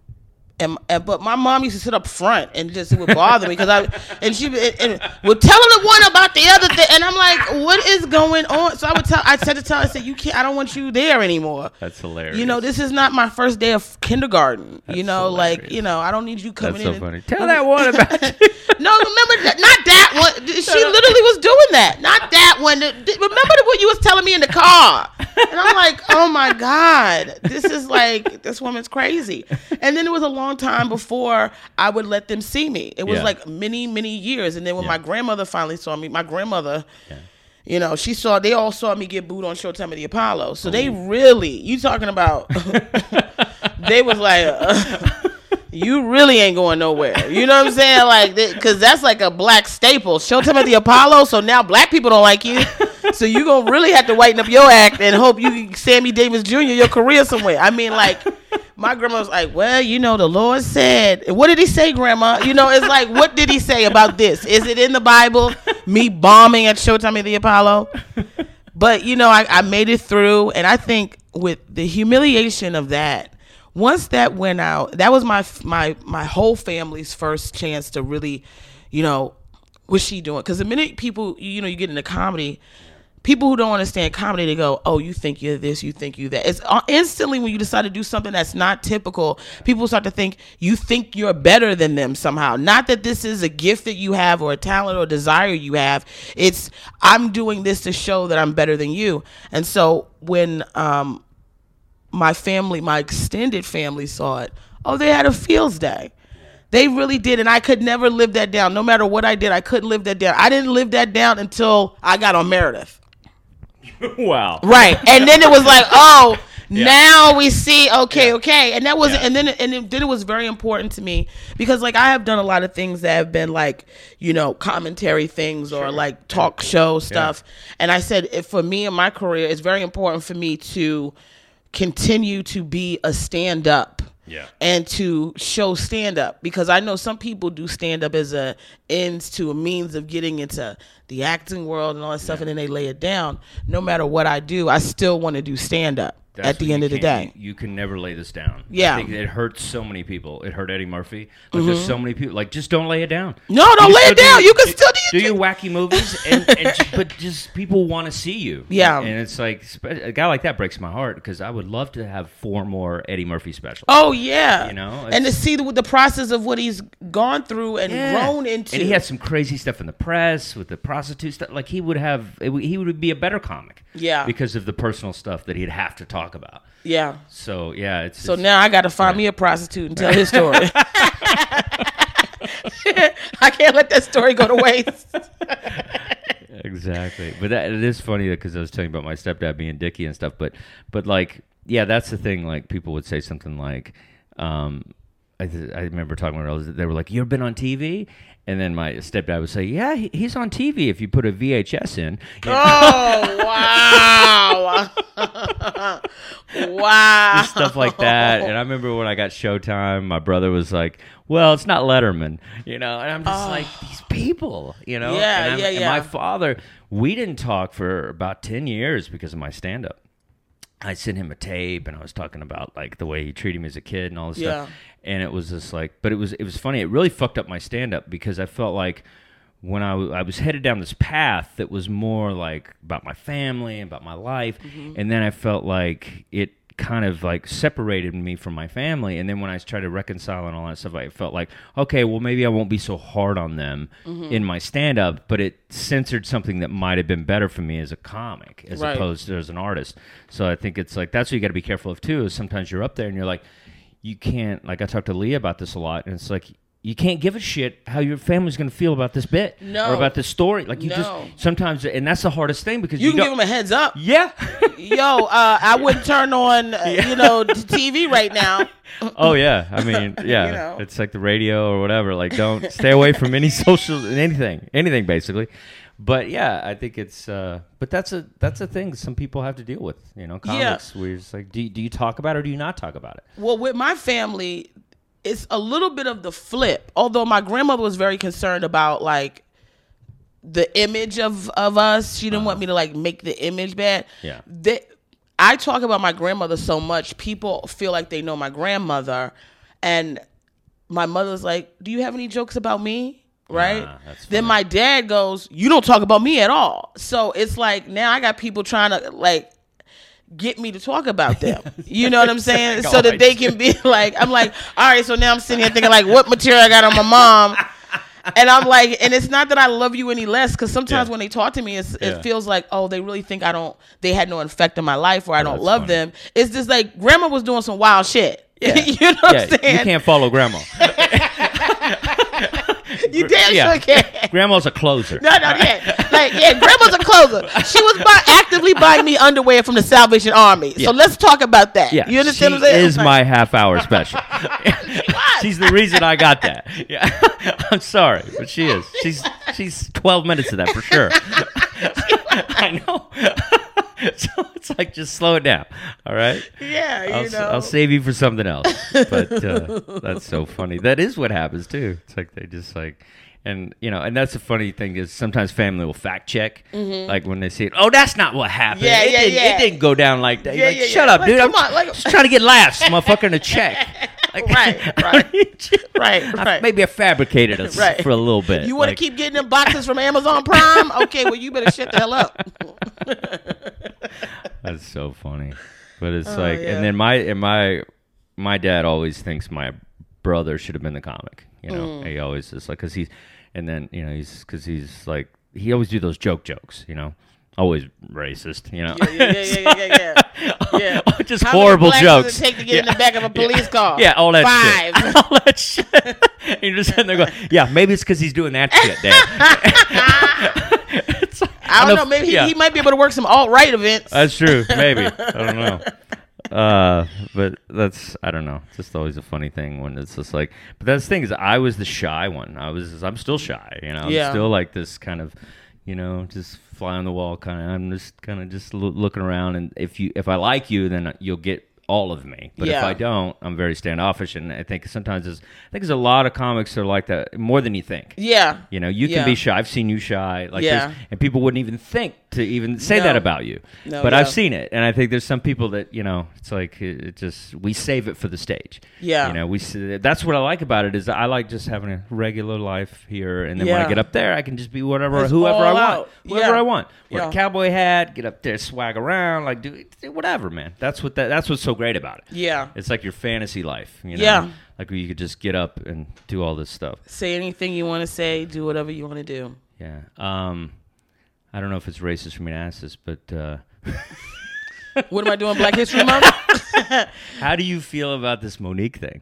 and, and but my mom used to sit up front and just it would bother me because I and she and, and would tell the one about the other thing, and I'm like, what is going on? So I would tell I said to tell I said, you can't, I don't want you there anymore. That's hilarious. You know, this is not my first day of kindergarten. you That's know, like you know, I don't need you coming That's so in. and- funny. Tell that one about. [laughs] no, remember that, not that one. She literally was doing that. Not that one. Remember what you was telling me in the car? And I'm like, oh my god, this is like this woman's crazy. And then it was a long time before I would let them see me. It was Yeah. like many, many years. And then when Yeah. my grandmother finally saw me, my grandmother. You know, she saw. They all saw me get booed on Showtime of the Apollo. So they really, you talking about? [laughs] they was like, uh, you really ain't going nowhere. You know what I'm saying? Like, because that's like a black staple. Showtime at the Apollo. So now black people don't like you. So you gonna really have to whiten up your act and hope you Sammy Davis Jr. your career somewhere. I mean, like. My grandma was like, "Well, you know, the Lord said. What did He say, Grandma? You know, it's like, what did He say about this? Is it in the Bible? Me bombing at Showtime at the Apollo? But you know, I, I made it through, and I think with the humiliation of that, once that went out, that was my my my whole family's first chance to really, you know, what's she doing? Because the minute people, you know, you get into comedy, people who don't understand comedy, they go, "Oh, you think you're this, you think you that." It's uh, instantly when you decide to do something that's not typical, people start to think you think you're better than them somehow. Not that this is a gift that you have or a talent or desire you have. It's I'm doing this to show that I'm better than you. And so when um, my family, my extended family saw it, oh, they had a fields day. They really did, and I could never live that down. No matter what I did, I couldn't live that down. I didn't live that down until I got on Meredith. [laughs] wow. Right. And then it was like, oh, [laughs] Yeah. now we see, okay, Yeah. okay. And that was, Yeah. and then, and then it was very important to me because like I have done a lot of things that have been like, you know, commentary things or like talk show stuff. And I said, if for me in my career, it's very important for me to continue to be a stand up Yeah. and to show stand up because I know some people do stand up as a ends to a means of getting into the acting world and all that stuff and then they lay it down. No matter what I do, I still want to do stand up That's at the end of the day. You, you can never lay this down. Yeah. I think it hurts so many people. It hurt Eddie Murphy. Like there's so many people. Like just don't lay it down. Mm-hmm. No, don't You lay it down. do- You can still do do your wacky movies, [laughs] and, and but just people want to see you. Yeah. and it's like a guy like that breaks my heart because I would love to have four more Eddie Murphy specials. Oh yeah, You know, and to see the, the process of what he's gone through and Yeah. grown into. And he had some crazy stuff in the press with the prostitute stuff. Like he would have, it he would be a better comic. Yeah. because of the personal stuff that he'd have to talk about. yeah. So yeah, it's So it's- now I got to find me a prostitute and tell his story. [laughs] I can't let that story go to waste. [laughs] exactly. But that, it is funny because I was telling you about my stepdad being Dicky and stuff. But but like yeah, that's the thing. Like people would say something like, um, I, th- I remember talking with relatives. They were like, "You've been on TV." And then my stepdad would say, "Yeah, he, he's on TV if you put a VHS in." You [laughs] know, Oh wow! [laughs] wow! stuff like that. And I remember when I got Showtime, my brother was like, "Well, it's not Letterman," you know. And I'm just oh. like, these people, you know. Oh. Yeah, yeah, and yeah. my father, we didn't talk for about ten years because of my stand-up. I sent him a tape, and I was talking about like the way he treated me as a kid and all this Yeah. stuff. And it was just like, but it was it was funny. It really fucked up my stand-up because I felt like when I, w- I was headed down this path that was more like about my family and about my life Mm-hmm. and then i felt like it kind of like separated me from my family and then when i tried to reconcile and all that stuff i felt like okay well maybe i won't be so hard on them Mm-hmm. in my stand-up but it censored something that might have been better for me as a comic as Right. opposed to as an artist so i think it's like that's what you got to be careful of too is sometimes you're up there and you're like you can't like i talked to leah about this a lot and it's like you can't give a shit how your family's going to feel about this bit No. or about this story. Like you No. just sometimes, and that's the hardest thing because You you, can don't. give them a heads up. yeah. [laughs] Yo, uh, I wouldn't turn on, uh, you know, TV right now. [laughs] oh yeah. I mean, [laughs] yeah. know. It's like the radio or whatever. Like, don't stay away from any social anything, anything basically. But yeah, I think it's. uh But that's a that's a thing some people have to deal with. You know, comics we're just like, do do you talk about it or do you not talk about it? Well, with my family, it's a little bit of the flip. Although my grandmother was very concerned about like the image of of us. She didn't want uh-huh. me to like make the image bad. Yeah. They, I talk about my grandmother so much, people feel like they know my grandmother, and my mother's like, "Do you have any jokes about me?" Right. Then my dad goes, "You don't talk about me at all." So it's like now I got people trying to like get me to talk about them. [laughs] You know what I'm saying? so oh, that they can be [laughs] like, I'm like, all right. So now I'm sitting here thinking like, what material I got on my mom. And I'm like, and it's not that I love you any less, because sometimes Yeah. when they talk to me, it's, Yeah. it feels like, oh, they really think I don't, they had no effect in my life, or I oh, don't that's love funny. them. It's just like grandma was doing some wild shit. Yeah. [laughs] you know what I'm saying? you can't follow grandma. You damn yeah, sure can't. [laughs] grandma's a closer. No, no, yeah, like yeah, grandma's a closer. She was buy, actively buying me underwear from the Salvation Army. Yeah. So let's talk about that. Yeah, you understand she what I'm saying? is my half hour special. [laughs] she's the reason I got that. Yeah, [laughs] I'm sorry, but she is. She's she's 12 minutes of that for sure. I know. [laughs] so it's like just slow it down. All right. Yeah, you I'll, know. I'll save you for something else. But uh, that's so funny. That is what happens too. It's like they just like, and you know, and that's the funny thing is sometimes family will fact check, like when they see it. Oh, that's not what happened. Mm-hmm. Yeah, it yeah, didn't, yeah. It didn't go down like that. Yeah, like, yeah, shut yeah. up, Like, dude. I'm come on, like- just trying to get laughs, [laughs] motherfucker, in a check. [laughs] Like, Right, [laughs] right. Right, right. Maybe I fabricated it Right. for a little bit. You want to keep getting them boxes from Amazon Prime? Okay, well you better shut the hell up. That's so funny. But it's Oh, like, and then my and my my dad always thinks my brother should have been the comic. You know, Mm. he always is like because he's, and then you know he's because he's like he always do those joke jokes. You know, always racist. You know, Yeah, yeah, yeah, yeah, yeah, yeah. [laughs] yeah. just How many horrible blacks jokes. Does it take to get in the back of a police car? Yeah, all that Five. shit. [laughs] all that shit. and you're just sitting there going, yeah, maybe it's because he's doing that shit, Dad. [laughs] I don't know. Maybe he, yeah. he might be able to work some alt right events. That's true. Maybe. I don't know. Uh, but that's I don't know. It's just always a funny thing when it's just like. But that's the thing is, I was the shy one. I was. I'm still shy. You know. I'm Yeah. still like this kind of, you know, just fly on the wall kind of. I'm just kind of just loo- looking around, and if you if I like you, then you'll get all of me. But if I don't, I'm very standoffish, and I think sometimes there's I think there's a lot of comics that are like that more than you think. yeah. You know, you can Yeah. be shy. I've seen you shy, like Yeah. and people wouldn't even think to even say No. that about you. No, but yeah. I've seen it, and I think there's some people that you know, it's like it, just we save it for the stage. Yeah. you know, we that's what I like about it is I like just having a regular life here, and then when I get up there, I can just be whatever, Just whoever I want, whoever Yeah. I want. Wear Yeah. a cowboy hat, get up there, swag around, like do, whatever, man. That's what that, that's what's so great about it. Yeah. It's like your fantasy life, you know. Yeah. Like where you could just get up and do all this stuff. Say anything you want to say. Do whatever you want to do. Yeah. Um, I don't know if it's racist for me to ask this, but uh, [laughs] What am I doing? Black History [laughs] Month. how do you feel about this Mo'Nique thing?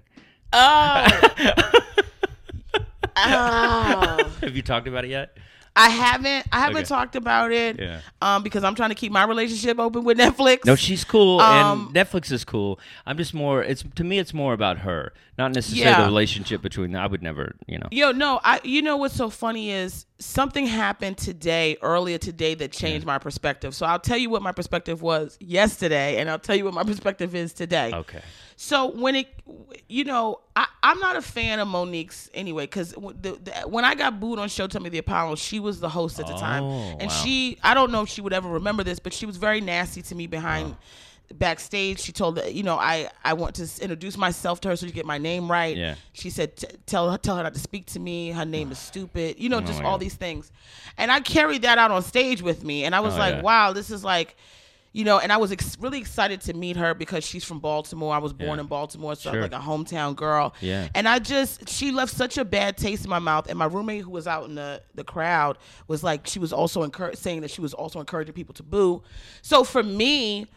Oh. [laughs] oh. Have you talked about it yet? I haven't. I haven't Okay. talked about it. Yeah. Um, because I'm trying to keep my relationship open with Netflix. No, she's cool, Um, and Netflix is cool. I'm just more. It's to me, it's more about her, not necessarily Yeah. the relationship between. I would never, you know. Yo, no, I. You know what's so funny is something happened today, earlier today, that changed my perspective. So I'll tell you what my perspective was yesterday, and I'll tell you what my perspective is today. Okay. So when it, you know, I, I'm not a fan of Mo'Nique's anyway, because the, the, when I got booed on Showtime at the Apollo, she was the host at the time, Oh, and wow. she, I don't know if she would ever remember this, but she was very nasty to me behind. Backstage, she told you know I I want to introduce myself to her so you get my name right. Yeah. She said "T- tell her tell her not to speak to me. Her name is stupid. You know, oh just Oh my all God. these things, and I carried that out on stage with me, and I was Oh, like, yeah. wow, this is like you know, and I was ex- really excited to meet her because she's from Baltimore. I was born Yeah. in Baltimore, so I'm like a hometown girl. Yeah. And I just, she left such a bad taste in my mouth. And my roommate, who was out in the, the crowd, was like, she was also saying that she was also encouraging people to boo. So for me,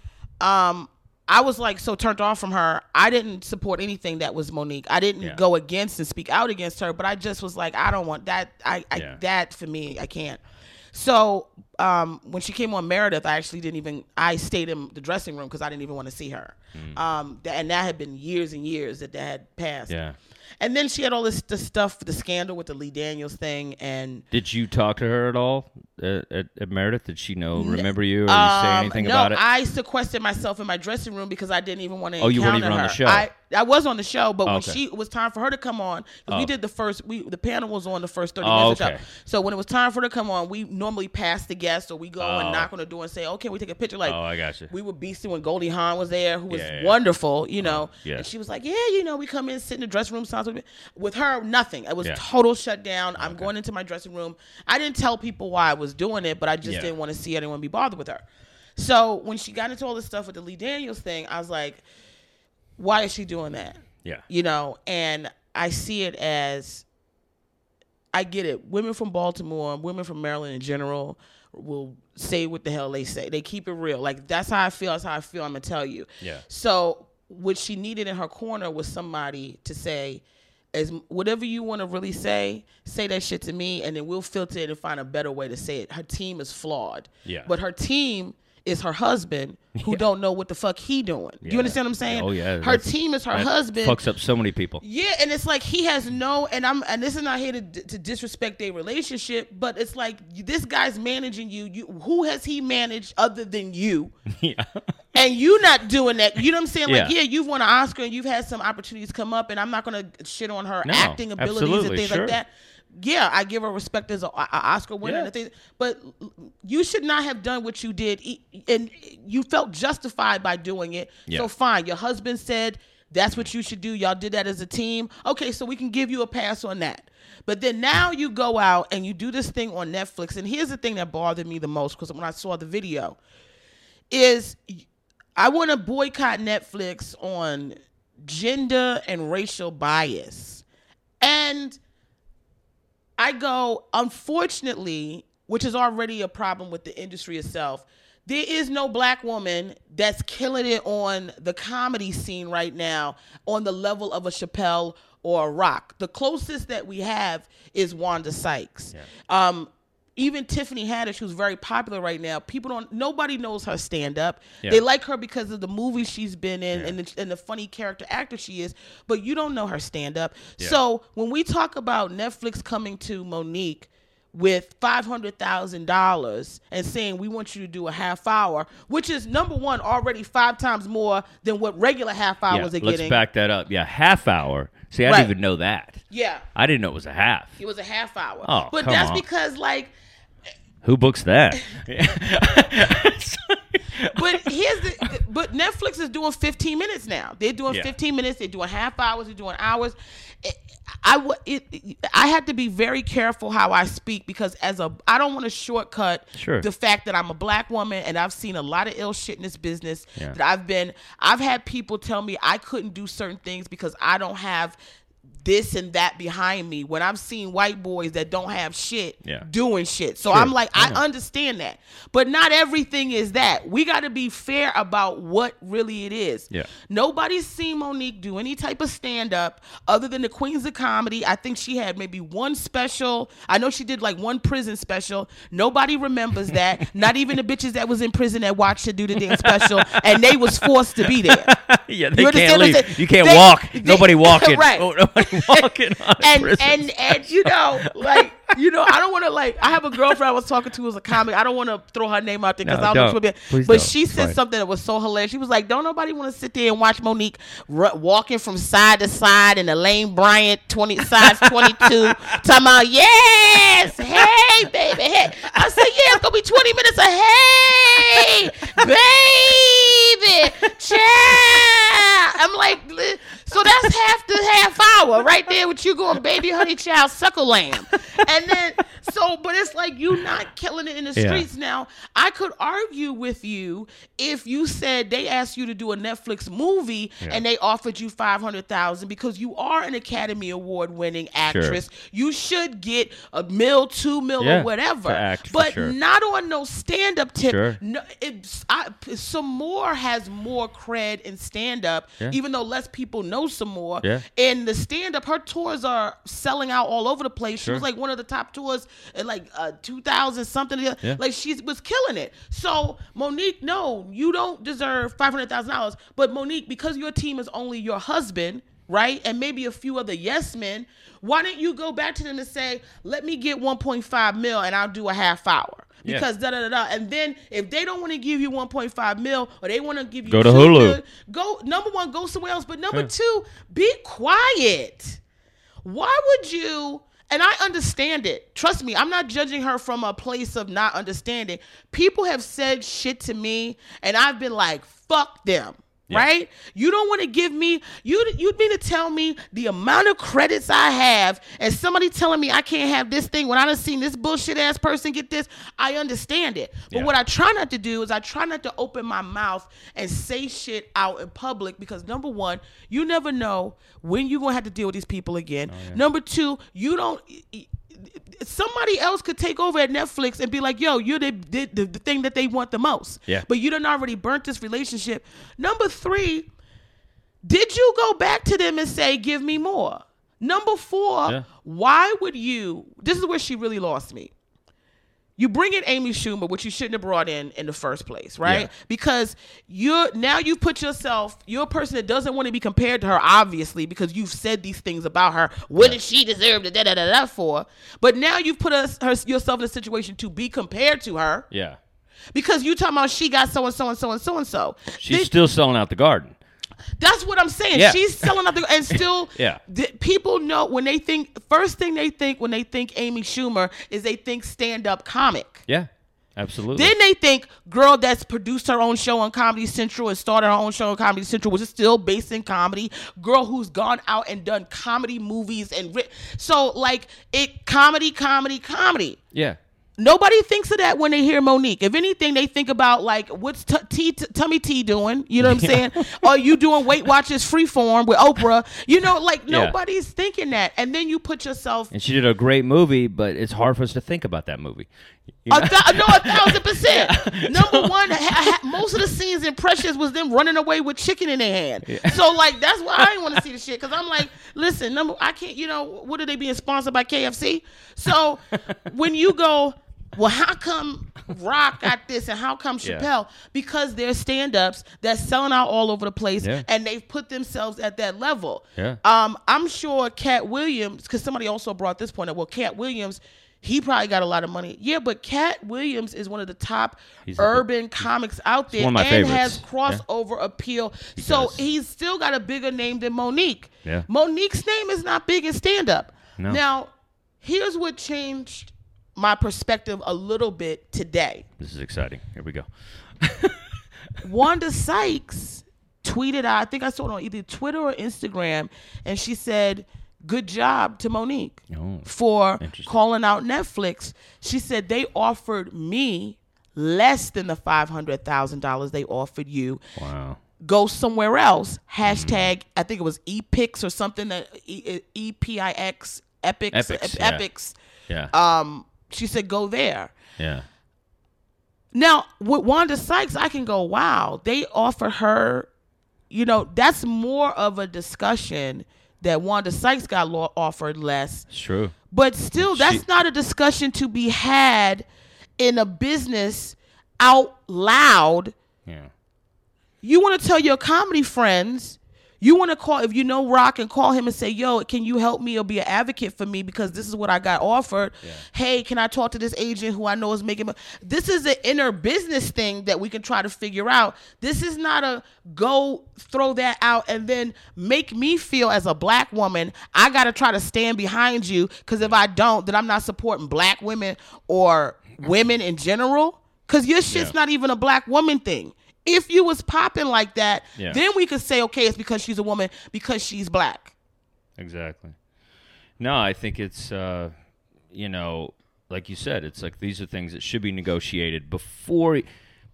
um, I was like so turned off from her. I didn't support anything that was Mo'Nique. I didn't Yeah. go against and speak out against her, but I just was like, I don't want that. I, I Yeah. that for me, I can't. So um, when she came on Meredith, I actually didn't even. I stayed in the dressing room because I didn't even want to see her. Um, th- and that had been years and years that that had passed. Yeah. And then she had all this the stuff, the scandal with the Lee Daniels thing, and Did you talk to her at all at, at, at Meredith? Did she know, remember you, or you say Um, anything no, about it? I sequestered myself in my dressing room because I didn't even want to. Oh, you weren't even on the show. I, I was on the show, but when Okay. she it was time for her to come on, Oh. we did the first. We the panel was on the first thirty Oh, minutes of the okay. show. So when it was time for her to come on, we normally pass the guest or we go Oh. and knock on the door and say, "Okay, we take a picture." Like, oh, I got you. we were beasting when Goldie Hawn was there, who was Yeah, yeah. wonderful, you know. Mm, yeah. And she was like, "Yeah, you know, we come in, sit in the dressing room." Sounds with with her, nothing. It was Yeah. total shutdown. I'm going into my dressing room. I didn't tell people why I was doing it, but I just didn't want to see anyone be bothered with her. So when she got into all this stuff with the Lee Daniels thing, I was like, "Why is she doing that?" Yeah. you know. And I see it as, I get it. Women from Baltimore, women from Maryland in general, will say what the hell they say. They keep it real. Like that's how I feel. That's how I feel. I'm gonna tell you. Yeah. So what she needed in her corner was somebody to say, as whatever you want to really say, say that shit to me, and then we'll filter it and find a better way to say it. Her team is flawed. Yeah. But her team is her husband who don't know what the fuck he doing. Yeah. you understand what I'm saying? Oh yeah. Her that's- team is her husband. Fucks up so many people. Yeah, and it's like he has no, and I'm, and this is not here to, to disrespect their relationship, but it's like this guy's managing you. You, who has he managed other than you? [laughs] yeah. And you not doing that. You know what I'm saying? Like, Yeah. yeah, you've won an Oscar and you've had some opportunities come up, and I'm not gonna shit on her No, acting abilities and things sure. like that. Yeah, I give her respect as an Oscar winner Yeah. and things, but you should not have done what you did, and you felt justified by doing it. Yeah. So fine, your husband said that's what you should do. Y'all did that as a team. Okay, so we can give you a pass on that. But then now you go out and you do this thing on Netflix, and here's the thing that bothered me the most because when I saw the video, is I want to boycott Netflix on gender and racial bias. And I go, unfortunately, which is already a problem with the industry itself. There is no black woman that's killing it on the comedy scene right now on the level of a Chappelle or a Rock. The closest that we have is Wanda Sykes. Yeah. Um, even Tiffany Haddish, who's very popular right now, people don't. Nobody knows her stand up. Yeah. They like her because of the movies she's been in yeah. and, the, and the funny character actor she is. But you don't know her stand up. Yeah. So when we talk about Netflix coming to Mo'Nique with five hundred thousand dollars and saying we want you to do a half hour, which is number one already five times more than what regular half hours yeah, are let's getting. back that up. Yeah, half hour. See, I Right. didn't even know that. Yeah, I didn't know it was a half. it was a half hour. Oh, but that's on. because like Who books that? [laughs] but here's the but Netflix is doing 15 minutes now. They're doing Yeah. 15 minutes. They're doing half hours. They're doing hours. It- I wa- it, it- I had to be very careful how I speak because as a I don't want to shortcut Sure. the fact that I'm a black woman and I've seen a lot of ill shit in this business. Yeah. That I've been I've had people tell me I couldn't do certain things because I don't have this and that behind me when I'm seeing white boys that don't have shit Yeah. doing shit. So Sure. I'm like, I mm-hmm. understand that. But not everything is that. We got to be fair about what really it is. Yeah. Nobody's seen Mo'Nique do any type of stand up other than the Queens of Comedy. I think she had maybe one special. I know she did like one prison special. Nobody remembers [laughs] that. not even the bitches that was in prison that watched her do the damn special and they was forced to be there. [laughs] yeah, they You can't understand what I'm leave. You can't They- walk. they- nobody walking. [laughs] Right. Oh, nobody [laughs] walking on and and and you know, like you know, I don't want to like. I have a girlfriend I was talking to as a comic. I don't want to throw her name out there because No, I don't know. don't. if she'll be- but don't. she said fine. something that was so hilarious. She was like, "Don't nobody want to sit there and watch Mo'Nique ru- walking from side to side in the Lane Bryant twenty size twenty two, [laughs] talking about yes, hey baby, hey." I said, "Yeah, it's gonna be twenty minutes of hey, [laughs] baby, child." I'm like, li- so that's half the half hour right there with you going, baby, honey, child, suckle lamb. And then, so, but it's like you not killing it in the Yeah. streets now. I could argue with you if you said they asked you to do a Netflix movie and they offered you 500000 because you are an Academy Award winning actress. You should get a mil, two mil, Yeah, or whatever. act, but sure. not on no stand up tip. Sure. No, it's I, some more has more cred in stand up, Yeah. even though less people know some more. Yeah. And the stand up, her tours are selling out all over the place. She was like one of the top tours in like uh, 2000 something. Yeah. Like she was killing it. So Mo'Nique, no, you don't deserve five hundred thousand dollars. But Mo'Nique, because your team is only your husband. Right, and maybe a few other yes men. Why don't you go back to them and say, "Let me get 1.5 mil, and I'll do a half hour." Yeah. Because da da da da. And then if they don't want to give you 1.5 mil or they want to give you Go to 2 Hulu. mil, go number one, go somewhere else. But number two, be quiet. Why would you? And I understand it. Trust me, I'm not judging her from a place of not understanding. People have said shit to me, and I've been like, fuck them. Right? You don't want to give me you You'd mean to tell me the amount of credits I have and somebody telling me I can't have this thing when I done seen this bullshit ass person get this, I understand it. But Yeah. what I try not to do is I try not to open my mouth and say shit out in public because number one, you never know when you're gonna have to deal with these people again. Oh, Number two, you don't. Somebody else could take over at Netflix and be like, "Yo, you're the the, the, the thing that they want the most." Yeah. But you done already burnt this relationship. Number three, did you go back to them and say, "Give me more"? Number four, Yeah. why would you? This is where she really lost me. You bring in Amy Schumer, which you shouldn't have brought in in the first place, right? Yeah. Because you're now you put yourself, you're a person that doesn't want to be compared to her, obviously, because you've said these things about her. What did she deserve the da da da da for? But now you've put us her, yourself in a situation to be compared to her yeah. because you talking about she got so and so and so and so and so. She's Then- still selling out the garden. That's what I'm saying. Yeah. She's selling out the and [laughs] still. Yeah. people know when they think first thing they think when they think Amy Schumer is they think stand up comic. Yeah. Absolutely. Then they think girl that's produced her own show on Comedy Central and started her own show on Comedy Central, which is still based in comedy. Girl who's gone out and done comedy movies and writ- so like it comedy, comedy, comedy. yeah. Nobody thinks of that when they hear Mo'Nique. If anything, they think about like what's t- T- t- Tummy T doing? You know what I'm saying? Are you doing Weight Watchers Freeform with Oprah? You know, like Yeah. nobody's thinking that. And then you put yourself And she did a great movie, but it's hard for us to think about that movie. You A know? thou- no, a thousand [laughs] percent. Number one, ha- ha- most of the scenes in Precious was them running away with chicken in their hand. So like that's why I didn't want to see the shit because I'm like, listen, number I can't. You know, what are they being sponsored by KFC? So when you go, well, how come Rock got [laughs] this and how come Yeah. Chappelle? Because they're stand-ups that's selling out all over the place Yeah. and they've put themselves at that level. Yeah. Um, I'm sure Katt Williams, because somebody also brought this point up. Well, Katt Williams, he probably got a lot of money. Yeah, but Katt Williams is one of the top He's a urban comics out there one of my and favorites. has crossover appeal. so does. he's still got a bigger name than Mo'Nique. Yeah. Mo'Nique's name is not big in stand up. No. Now, here's what changed my perspective a little bit today. This is exciting. Here we go. [laughs] Wanda Sykes tweeted out, I think I saw it on either Twitter or Instagram, and she said, Good job to Mo'Nique Oh, for calling out Netflix. She said they offered me less than the $500,000 they offered you. Wow. Go somewhere else. Hashtag, I think it was EPIX or something that E P I X, Epics, Epics. Epics. Yeah. Um, she said, Go there. yeah. Now, with Wanda Sykes, I can go, wow, they offer her, you know, that's more of a discussion that Wanda Sykes got law offered less. It's true. But still, that's She- not a discussion to be had in a business out loud. Yeah. You want to tell your comedy friends, you want to call, if you know Rock and call him and say, yo, can you help me or be an advocate for me because this is what I got offered. Hey, can I talk to this agent who I know is making, mo-" this is an inner business thing that we can try to figure out. This is not a go throw that out and then make me feel as a black woman, I got to try to stand behind you because if I don't, then I'm not supporting black women or women in general because your shit's Yeah. not even a black woman thing. If you was popping like that, Yeah. then we could say, okay, it's because she's a woman because she's black. Exactly. No, I think it's uh, you know, like you said, it's like these are things that should be negotiated before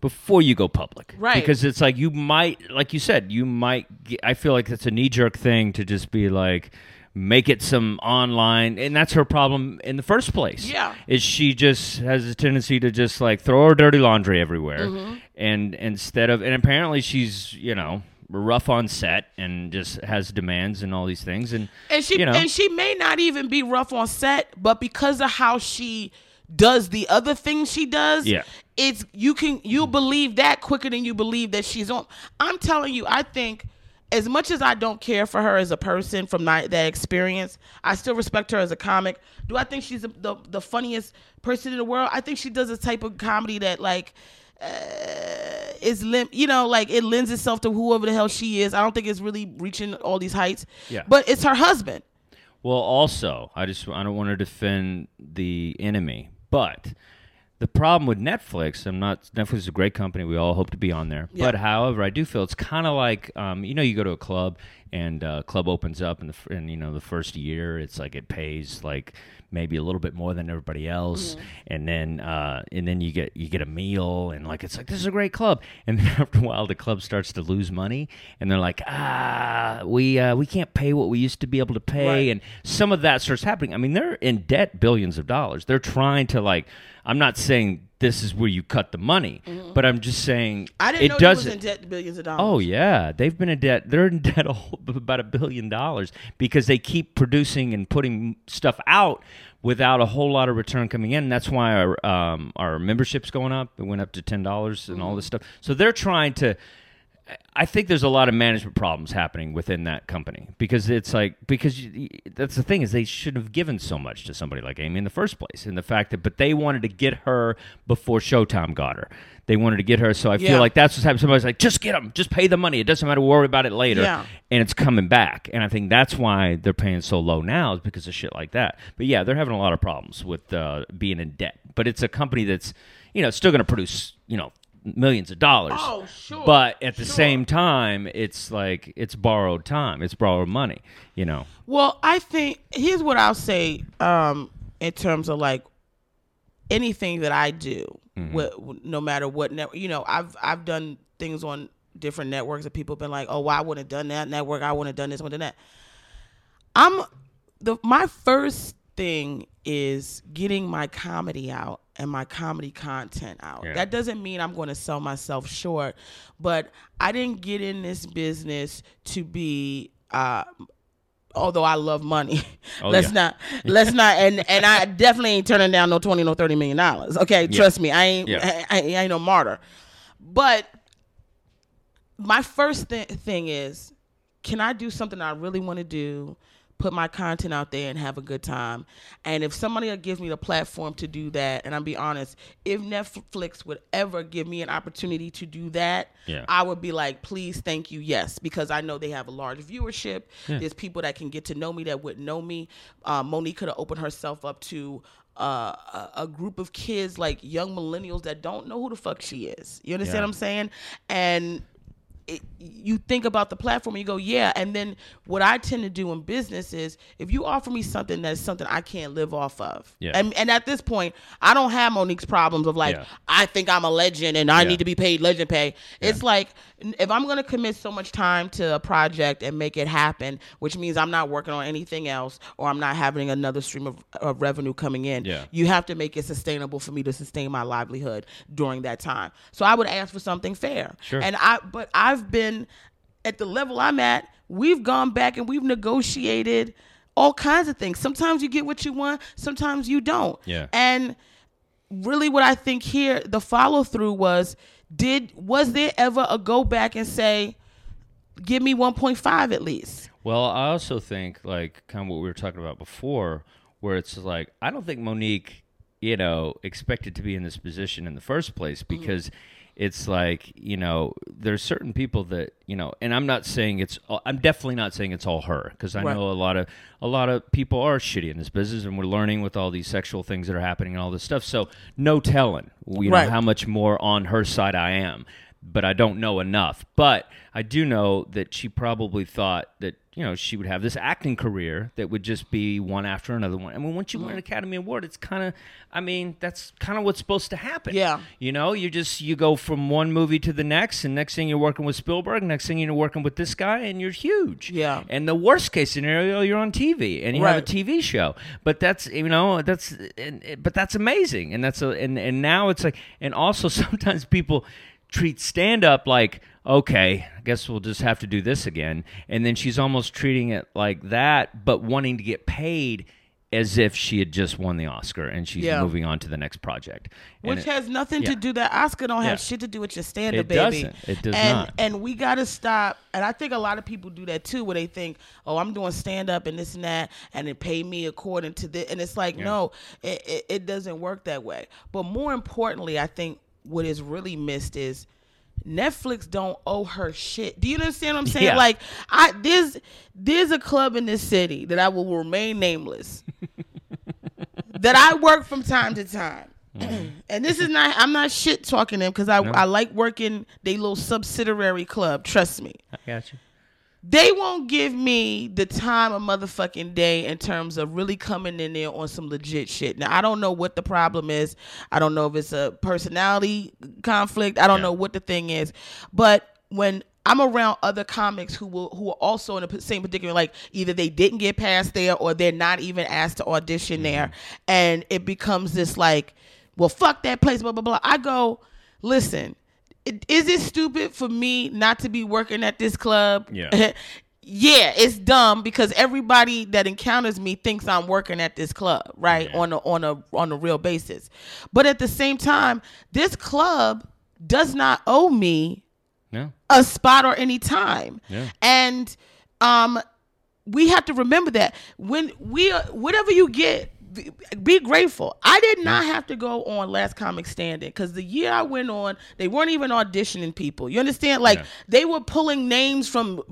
before you go public. Right. Because it's like you might like you said, you might get, I feel like it's a knee jerk thing to just be like make it some online and that's her problem in the first place. Yeah. Is she just has a tendency to just like throw her dirty laundry everywhere Mm-hmm. and instead of and apparently she's, you know, rough on set and just has demands and all these things and And she you know, and she may not even be rough on set, but because of how she does the other things she does, Yeah. it's you can you believe that quicker than you believe that she's on. I'm telling you, I think as much as I don't care for her as a person from that, that experience, I still respect her as a comic. Do I think she's the, the the funniest person in the world? I think she does a type of comedy that like uh, is lim- you know like it lends itself to whoever the hell she is. I don't think it's really reaching all these heights. Yeah. But it's her husband. Well, also, I just I don't want to defend the enemy, but the problem with Netflix, I'm not Netflix is a great company. We all hope to be on there, but however, I do feel it's kind of like um, you know you go to a club and uh, club opens up in the in you know the first year, it's like it pays like maybe a little bit more than everybody else, and then uh, and then you get you get a meal and like it's like this is a great club, and [laughs] then after a while the club starts to lose money, and they're like ah we uh, we can't pay what we used to be able to pay, Right. and some of that starts happening. I mean they're in debt billions of dollars. They're trying to like I'm not saying this is where you cut the money, but I'm just saying Mm-hmm. I didn't it know doesn't. was in debt billions of dollars. Oh yeah, they've been in debt. They're in [laughs] debt a whole, about a billion dollars because they keep producing and putting stuff out without a whole lot of return coming in. That's why our um, our membership's going up. It went up to ten dollars and all this stuff. So they're trying to. I think there's a lot of management problems happening within that company because it's like because you, that's the thing is they should have given so much to somebody like Amy in the first place. And the fact that but they wanted to get her before Showtime got her. They wanted to get her, so I Yeah. feel like that's what's happening. Somebody's like, just get them, just pay the money. It doesn't matter. Worry about it later. Yeah. And it's coming back. And I think that's why they're paying so low now is because of shit like that. But yeah, they're having a lot of problems with uh, being in debt. But it's a company that's, you know, still going to produce, you know, millions of dollars. Oh, sure, But at the sure. same time, it's like it's borrowed time. It's borrowed money. You know. Well, I think here's what I'll say um, in terms of like anything that I do, wh- no matter what network, you know, I've I've done things on different networks that people have been like, oh, well, I wouldn't have done that network. I wouldn't have done this, wouldn't have done that. I'm the my first thing is getting my comedy out and my comedy content out. Yeah. That doesn't mean I'm going to sell myself short, but I didn't get in this business to be uh although I love money. [laughs] Oh, let's yeah. not let's not and and I definitely ain't turning down no 20 no 30 million dollars. Okay, trust me. I ain't Yeah. I, I ain't no martyr. But my first th- thing is can I do something I really want to do, put my content out there and have a good time? And if somebody will give me the platform to do that, and I'll be honest, if Netflix would ever give me an opportunity to do that, Yeah. I would be like, please, thank you, yes, because I know they have a large viewership. There's people that can get to know me that wouldn't know me. Um, Mo'Nique could have opened herself up to uh, a, a group of kids, like young millennials that don't know who the fuck she is. You understand Yeah. what I'm saying? And it, you think about the platform and you go, yeah. And then what I tend to do in business is if you offer me something that's something I can't live off of. Yeah. And, and at this point, I don't have Mo'Nique's problems of like, Yeah. I think I'm a legend and I Yeah. need to be paid legend pay. It's like, if I'm going to commit so much time to a project and make it happen, which means I'm not working on anything else or I'm not having another stream of, of revenue coming in, Yeah. you have to make it sustainable for me to sustain my livelihood during that time. So I would ask for something fair. Sure. And I but I've been at the level I'm at, we've gone back and we've negotiated all kinds of things. Sometimes you get what you want, sometimes you don't. Yeah. And really what I think here the follow through was did was there ever a go back and say give me 1.5 at least? Well, I also think like kind of what we were talking about before, where it's like I don't think Mo'Nique, you know, expected to be in this position in the first place Mm-hmm. It's like you know there's certain people that you know, and I'm not saying it's I'm definitely not saying it's all her because I Right. know a lot of a lot of people are shitty in this business and we're learning with all these sexual things that are happening and all this stuff. So no telling, you know, how much more on her side I am but I don't know enough. But I do know that she probably thought that you know she would have this acting career that would just be one after another one. I mean, once you win an mm-hmm. Academy Award, it's kind of, I mean, that's kind of what's supposed to happen. Yeah. you know, you just you go from one movie to the next, and next thing you're working with Spielberg, next thing you're working with this guy, and you're huge. Yeah. And the worst case scenario, you're on TV and you have a TV show. But that's you know that's and, but that's amazing, and that's a and and now it's like and also [laughs] sometimes people treat stand up like okay, I guess we'll just have to do this again, and then she's almost treating it like that, but wanting to get paid. As if she had just won the Oscar and she's Yeah. moving on to the next project, And Which it- has nothing yeah. to do that Oscar don't Yeah. have shit to do with your stand up It baby. doesn't. It does and, not. And we gotta stop and I think a lot of people do that too where they think, Oh, I'm doing stand up and this and that and it pay me according to this and it's like, no, it, it, it doesn't work that way. But more importantly, I think what is really missed is Netflix don't owe her shit. Do you understand what I'm saying? Yeah. Like I there's there's a club in this city that I will remain nameless [laughs] that I work from time to time. Mm-hmm. [clears throat] and this is not I'm not shit talking them because I I like working they little subsidiary club, trust me. I got you. They won't give me the time of motherfucking day in terms of really coming in there on some legit shit. Now I don't know what the problem is. I don't know if it's a personality conflict. I don't Yeah. know what the thing is. But when I'm around other comics who will who are also in the same particular like either they didn't get past there or they're not even asked to audition there mm-hmm. and it becomes this like well fuck that place blah blah blah. I go listen is it stupid for me not to be working at this club? Yeah. [laughs] yeah, it's dumb because everybody that encounters me thinks I'm working at this club, right? Yeah. On a on a on a real basis. But at the same time, this club does not owe me No. a spot or any time. Yeah. And um we have to remember that when we whatever you get be- grateful. I did not have to go on Last Comic Standing because the year I went on, they weren't even auditioning people. You understand? Like Yeah. they were pulling names from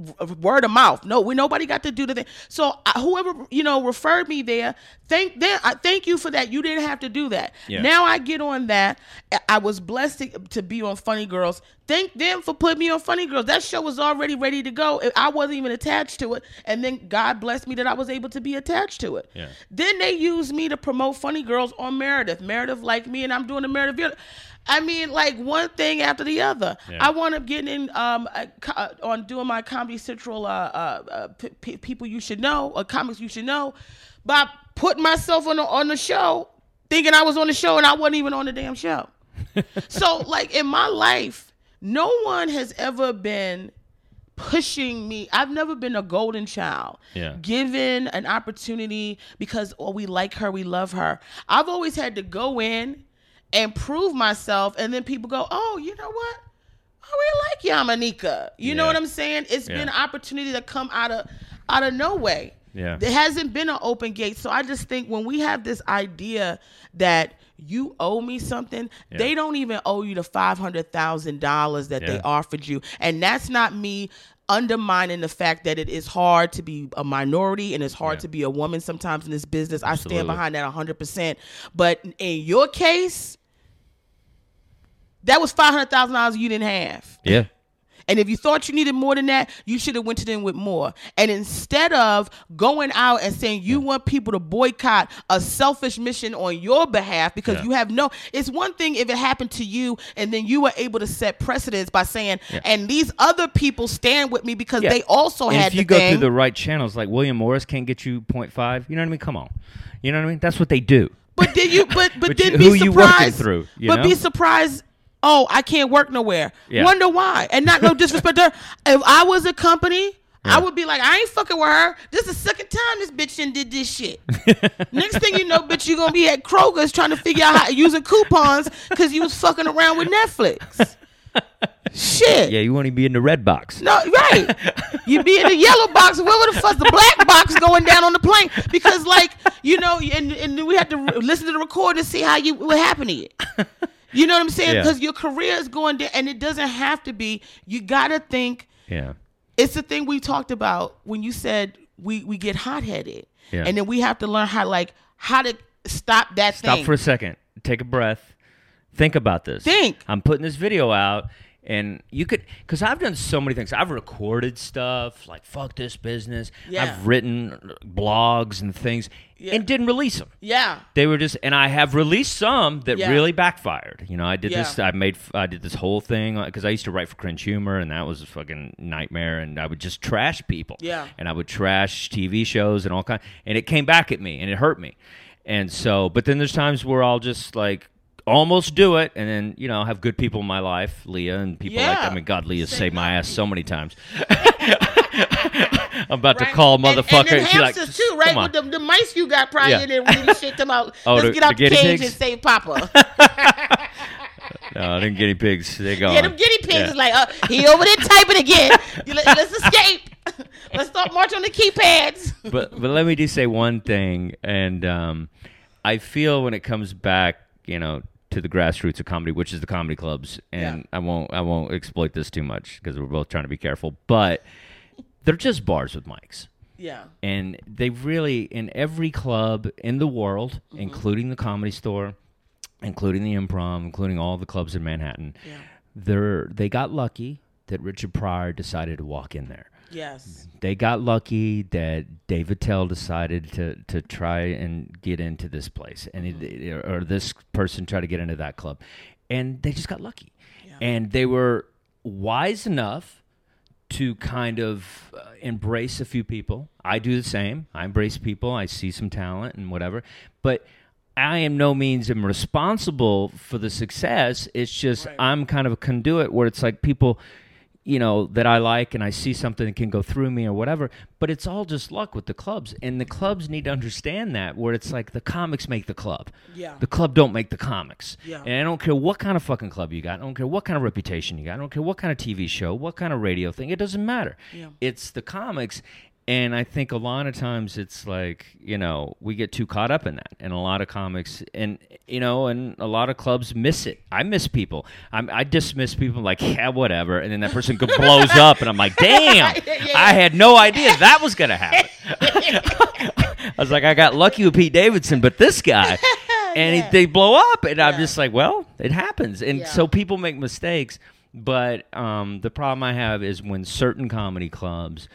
word of mouth. No, we nobody got to do the thing. So uh, whoever you know referred me there, thank them. I thank you for that. You didn't have to do that. Yeah. Now I get on that. I- I was blessed to, to be on Funny Girls. Thank them for putting me on Funny Girls. That show was already ready to go. I wasn't even attached to it, and then God blessed me that I was able to be attached to it. Yeah. Then they used me to promote Funny Girls on Meredith. Meredith liked me, and I'm doing the Meredith. video. I mean, like one thing after the other. Yeah. I wound up getting in um a co- uh, on doing my Comedy Central uh, uh, uh p- p- people you should know or comics you should know by putting myself on the, on the show, thinking I was on the show and I wasn't even on the damn show. [laughs] so like in my life, no one has ever been pushing me. I've never been a golden child. Yeah. Given an opportunity because oh we like her, we love her. I've always had to go in and prove myself and then people go, "Oh, you know what? I really like Yamaneika." You know what I'm saying? It's Yeah. been an opportunity to come out of out of no way. Yeah. There hasn't been an open gate. So I just think when we have this idea that you owe me something, they don't even owe you the five hundred thousand dollars that they offered you. And that's not me undermining the fact that it is hard to be a minority and it's hard Yeah. to be a woman sometimes in this business. I stand behind that hundred percent. But in your case, that was five hundred thousand dollars you didn't have. Yeah. And if you thought you needed more than that, you should have went to them with more. And instead of going out and saying you want people to boycott a selfish mission on your behalf because Yeah. you have no it's one thing if it happened to you and then you were able to set precedents by saying and these other people stand with me because Yeah. they also And had if you go thing. through the right channels, like William Morris can't get you 0.5, you know what I mean? Come on. You know what I mean? That's what they do. But then you, but but, But then you- be who you working surprised. through, but know? be surprised. Oh, I can't work nowhere. Yeah. Wonder why? And not no [laughs] disrespect to her. If I was a company, Yeah. I would be like, I ain't fucking with her. This is the second time this bitch done did this shit. [laughs] Next thing you know, bitch, you gonna be at Kroger's trying to figure out how using coupons because you was fucking around with Netflix. Shit. Yeah, you want to be in the red box. No, right. You be in the yellow box. Where would the fuck the black box going down on the plane? Because like you know, and and we have to re- listen to the recording to see how you what happened to you. You know what I'm saying? Yeah. Because your career is going down, and it doesn't have to be. You gotta think. Yeah. It's the thing we talked about when you said we we get hot headed, Yeah. and then we have to learn how like how to stop that thing. Stop thing. for a second. Take a breath. Think about this. Think. I'm putting this video out, and you could, because I've done so many things. I've recorded stuff like "fuck this business." Yeah. I've written blogs and things, Yeah. and didn't release them. yeah. They were just, and I have released some that Yeah. really backfired. You know, I did this. I made, I did this whole thing uh, because I used to write for Cringe Humor, and that was a fucking nightmare. And I would just trash people. Yeah. And I would trash TV shows and all kind, and it came back at me, and it hurt me. And so, but then there's times where I'll just like almost do it, and then you know have good people in my life, Leah, and people like. Yeah. I mean, God, Leah saved my ass so many times. [laughs] I'm about to call And- motherfucker. And, then she like, hamsters too, right? With the, the mice you got probably Yeah. in there really shit them out. [laughs] Oh, Let's the- get out the the, cage pigs? and save Papa. [laughs] No, them guinea pigs. They go. Yeah, them guinea pigs Yeah. is like, uh, he over there typing again. Let, us escape. let's start march on the keypads. but but let me just say one thing, and um, I feel when it comes back, you know, to the grassroots of comedy, which is the comedy clubs, and Yeah. I won't I won't exploit this too much because we're both trying to be careful, but they're just bars with mics. Yeah. and they really in every club in the world, Mm-hmm. including the Comedy Store, including the Improv, including all the clubs in Manhattan, Yeah. they're they got lucky that Richard Pryor decided to walk in there. Yes. They got lucky that Dave Attell decided to to try and get into this place, and it, or this person tried to get into that club, and they just got lucky, and they were wise enough to kind of uh, embrace a few people. I do the same. I embrace people. I see some talent and whatever, but. I am no means am responsible for the success. It's just Right. I'm kind of a conduit where it's like people, you know, that I like and I see something that can go through me or whatever. But it's all just luck with the clubs. And the clubs need to understand that where it's like the comics make the club. Yeah. The club don't make the comics. Yeah. And I don't care what kind of fucking club you got. I don't care what kind of reputation you got. I don't care what kind of TV show, what kind of radio thing. It doesn't matter. Yeah. It's the comics. And I think a lot of times it's like, you know, we get too caught up in that. And a lot of comics, and, you know, and a lot of clubs miss it. I miss people. I'm, I dismiss people like, [laughs] yeah, whatever. And then that person [laughs] blows up, and I'm like, damn, [laughs] Yeah, yeah. I had no idea that was going to happen. I was like, I got lucky with Pete Davidson, but this guy, and he, they blow up, and I'm just like, well, it happens, and so people make mistakes. But um, the problem I have is when certain comedy clubs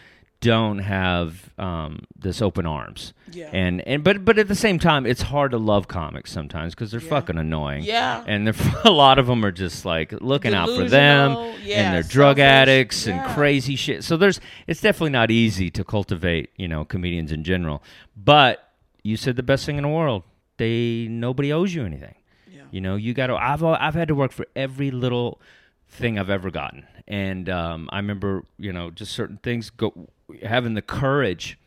don't have um, this open arms. Yeah. And and but but at the same time, it's hard to love comics sometimes because they're Yeah. fucking annoying. Yeah. And they're, [laughs] a lot of them are just like looking out for them, yeah, and they're drug selfish, addicts and crazy shit. So there's it's definitely not easy to cultivate, you know, comedians in general. But you said the best thing in the world. They nobody owes you anything. Yeah. You know, you got to. I've I've had to work for every little thing I've ever gotten, and um, I remember, you know, just certain things go having the courage,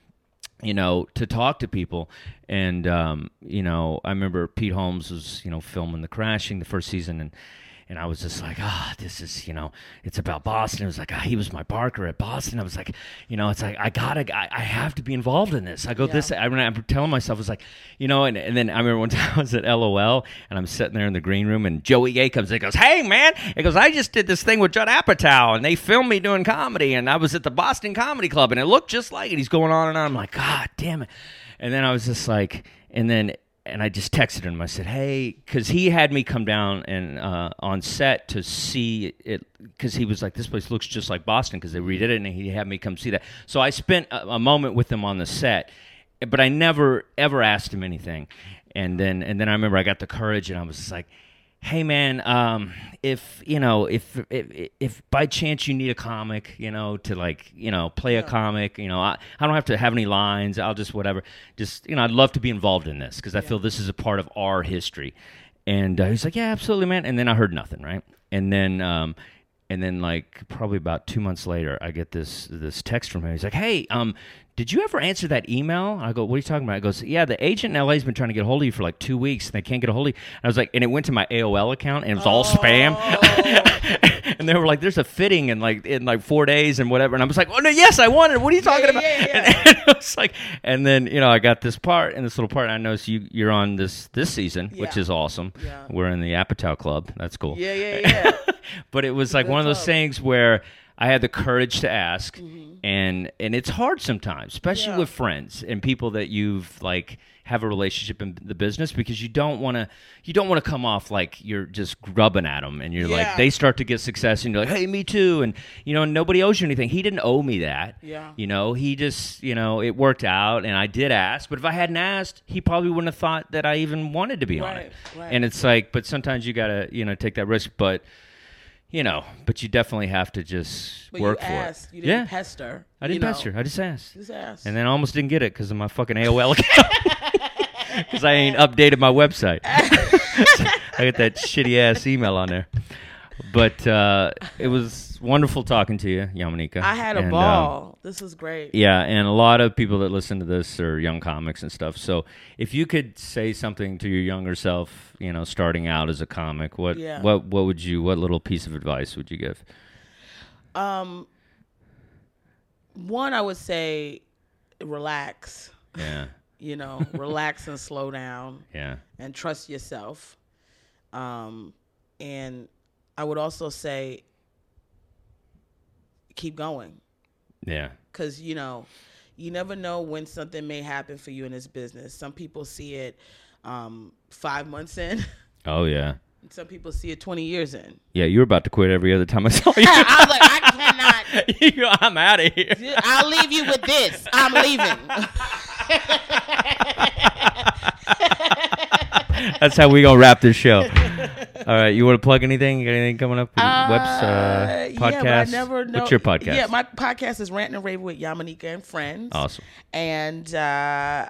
you know, to talk to people, and um, you know, I remember Pete Holmes was, you know, filming The Crashing the first season, and. And I was just like, ah, this is, you know, it's about Boston. It was like, ah, he was my Barker at Boston. I was like, you know, it's like, I gotta, I, I have to be involved in this. I go, Yeah. this, I mean, I'm telling myself, I was like, you know, and, and then I remember one [laughs] time I was at LOL and I'm sitting there in the green room and Joey Gay comes in and goes, hey, man. He goes, I just did this thing with Judd Apatow and they filmed me doing comedy and I was at the Boston Comedy Club and it looked just like it. He's going on and on. I'm like, God damn it. And then I was just like, and then, and I just texted him. I said, "Hey," because he had me come down and uh, on set to see it, because he was like, "This place looks just like Boston," because they redid it, and he had me come see that. So I spent a, a moment with him on the set, but I never ever asked him anything. And then and then I remember I got the courage, and I was like, "Hey, man, um, if you know, if, if if by chance you need a comic, you know, to like, you know, play a comic, you know, I, I don't have to have any lines. I'll just whatever. Just you know, I'd love to be involved in this because I feel this is a part of our history." And uh, he's like, "Yeah, absolutely, man." And then I heard nothing, right? And then um, and then like probably about two months later, I get this this text from him. He's like, "Hey, um, did you ever answer that email?" I go, "What are you talking about?" He goes, "Yeah, the agent in LA's been trying to get a hold of you for like two weeks, and they can't get a hold of you." And I was like, and it went to my AOL account, and it was all spam. [laughs] and they were like, "There's a fitting in like in like four days and whatever." And I was like, "Oh no, yes, I wanted. it. What are you talking yeah, about?" yeah, yeah. And, [laughs] and it was like, and then you know, I got this part and this little part. And I noticed you you're on this this season, which is awesome. Yeah. We're in the Apatow Club. That's cool Yeah, yeah, [laughs] yeah. but it was like Good one of those things where I had the courage to ask, and and it's hard sometimes, especially Mm-hmm. With friends and people that you've like have a relationship in the business because you don't want to you don't want to come off like you're just grubbing at them and you're like they start to get success and you're like hey me too and you know nobody owes you anything he didn't owe me that Yeah. you know he just you know it worked out and I did ask but if I hadn't asked he probably wouldn't have thought that I even wanted to be on it Right, right. and it's like but sometimes you gotta you know take that risk but you know, but you definitely have to just But work you for it. You didn't yeah, pester. I didn't you know. pester. I just asked, Just asked. and then I almost didn't get it because of my fucking AOL [laughs] account [laughs] because I ain't updated my website. [laughs] I got that shitty ass email on there. But uh, it was wonderful talking to you, Yamaneika. I had a And, um, ball. this was great. yeah, and a lot of people that listen to this are young comics and stuff. So if you could say something to your younger self, you know, starting out as a comic, what Yeah. what what would you what little piece of advice would you give? Um, one, I would say, relax. Yeah. You know, [laughs] relax and slow down, Yeah. and trust yourself. Um, and I would also say, keep going. Yeah. because you know you never know when something may happen for you in this business some people see it um, five months in [laughs] Oh yeah. some people see it 20 years in Yeah, you were about to quit every other time I saw you. [laughs] i was like i cannot [laughs] You- I'm out of here. i'll leave you with this i'm leaving That's how we gonna wrap this show. All right, you want to plug anything? You got anything coming up? Webs, uh, Uh, podcast. Yeah, but I never know. What's your podcast? Yeah, my podcast is Rant and Rave with Yamaneika and Friends. Awesome. And uh,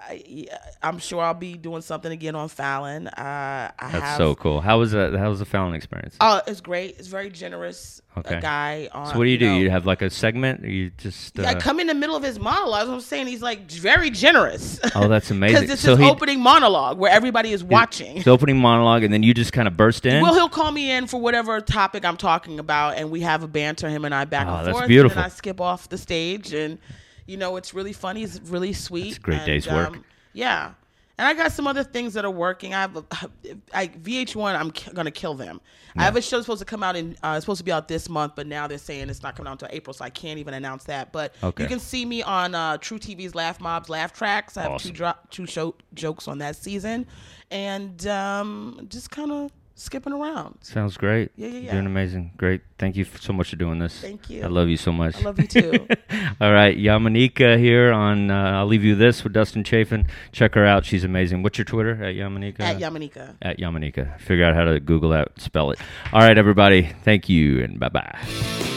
I'm sure I'll be doing something again on Fallon. Uh, I That's have, so cool. How was that? How was the Fallon experience? Oh, it's great. It's very generous. Okay. A guy on. so what do you do? know- You have like a segment? Or you just? Uh, I come in the middle of his monologue. I'm saying he's like very generous. Oh, that's [laughs] amazing. Because this So he- opening monologue where everybody is watching. the opening monologue, and then you just kind of burst in. Well, he'll call me in for whatever topic I'm talking about, and we have a banter, him and I, back Oh, and that's forth. beautiful. And then I skip off the stage, and you know, it's really funny. It's really sweet. A great and, day's work. um, yeah, and I got some other things that are working. I have a, [sighs] I, VH1. I'm ki- gonna kill them. I have a show supposed to come out in. Uh, it's supposed to be out this month, but now they're saying it's not coming out until April, so I can't even announce that. But Okay. you can see me on uh, True TV's Laff Mobb's Laff Tracks. I have Awesome. two dro- two show jokes on that season, and um, just kind of skipping around. Sounds great. Yeah, yeah, yeah. Doing amazing. Great. Thank you so much for doing this. Thank you. I love you so much. I love you too. [laughs] All right, Yamaneika here on. Uh, I'll leave you this with Dustin Chafin. Check her out. She's amazing. What's your Twitter at Yamaneika? At Yamaneika. At Yamaneika. Figure out how to Google that. Spell it. All right, everybody. Thank you and bye bye.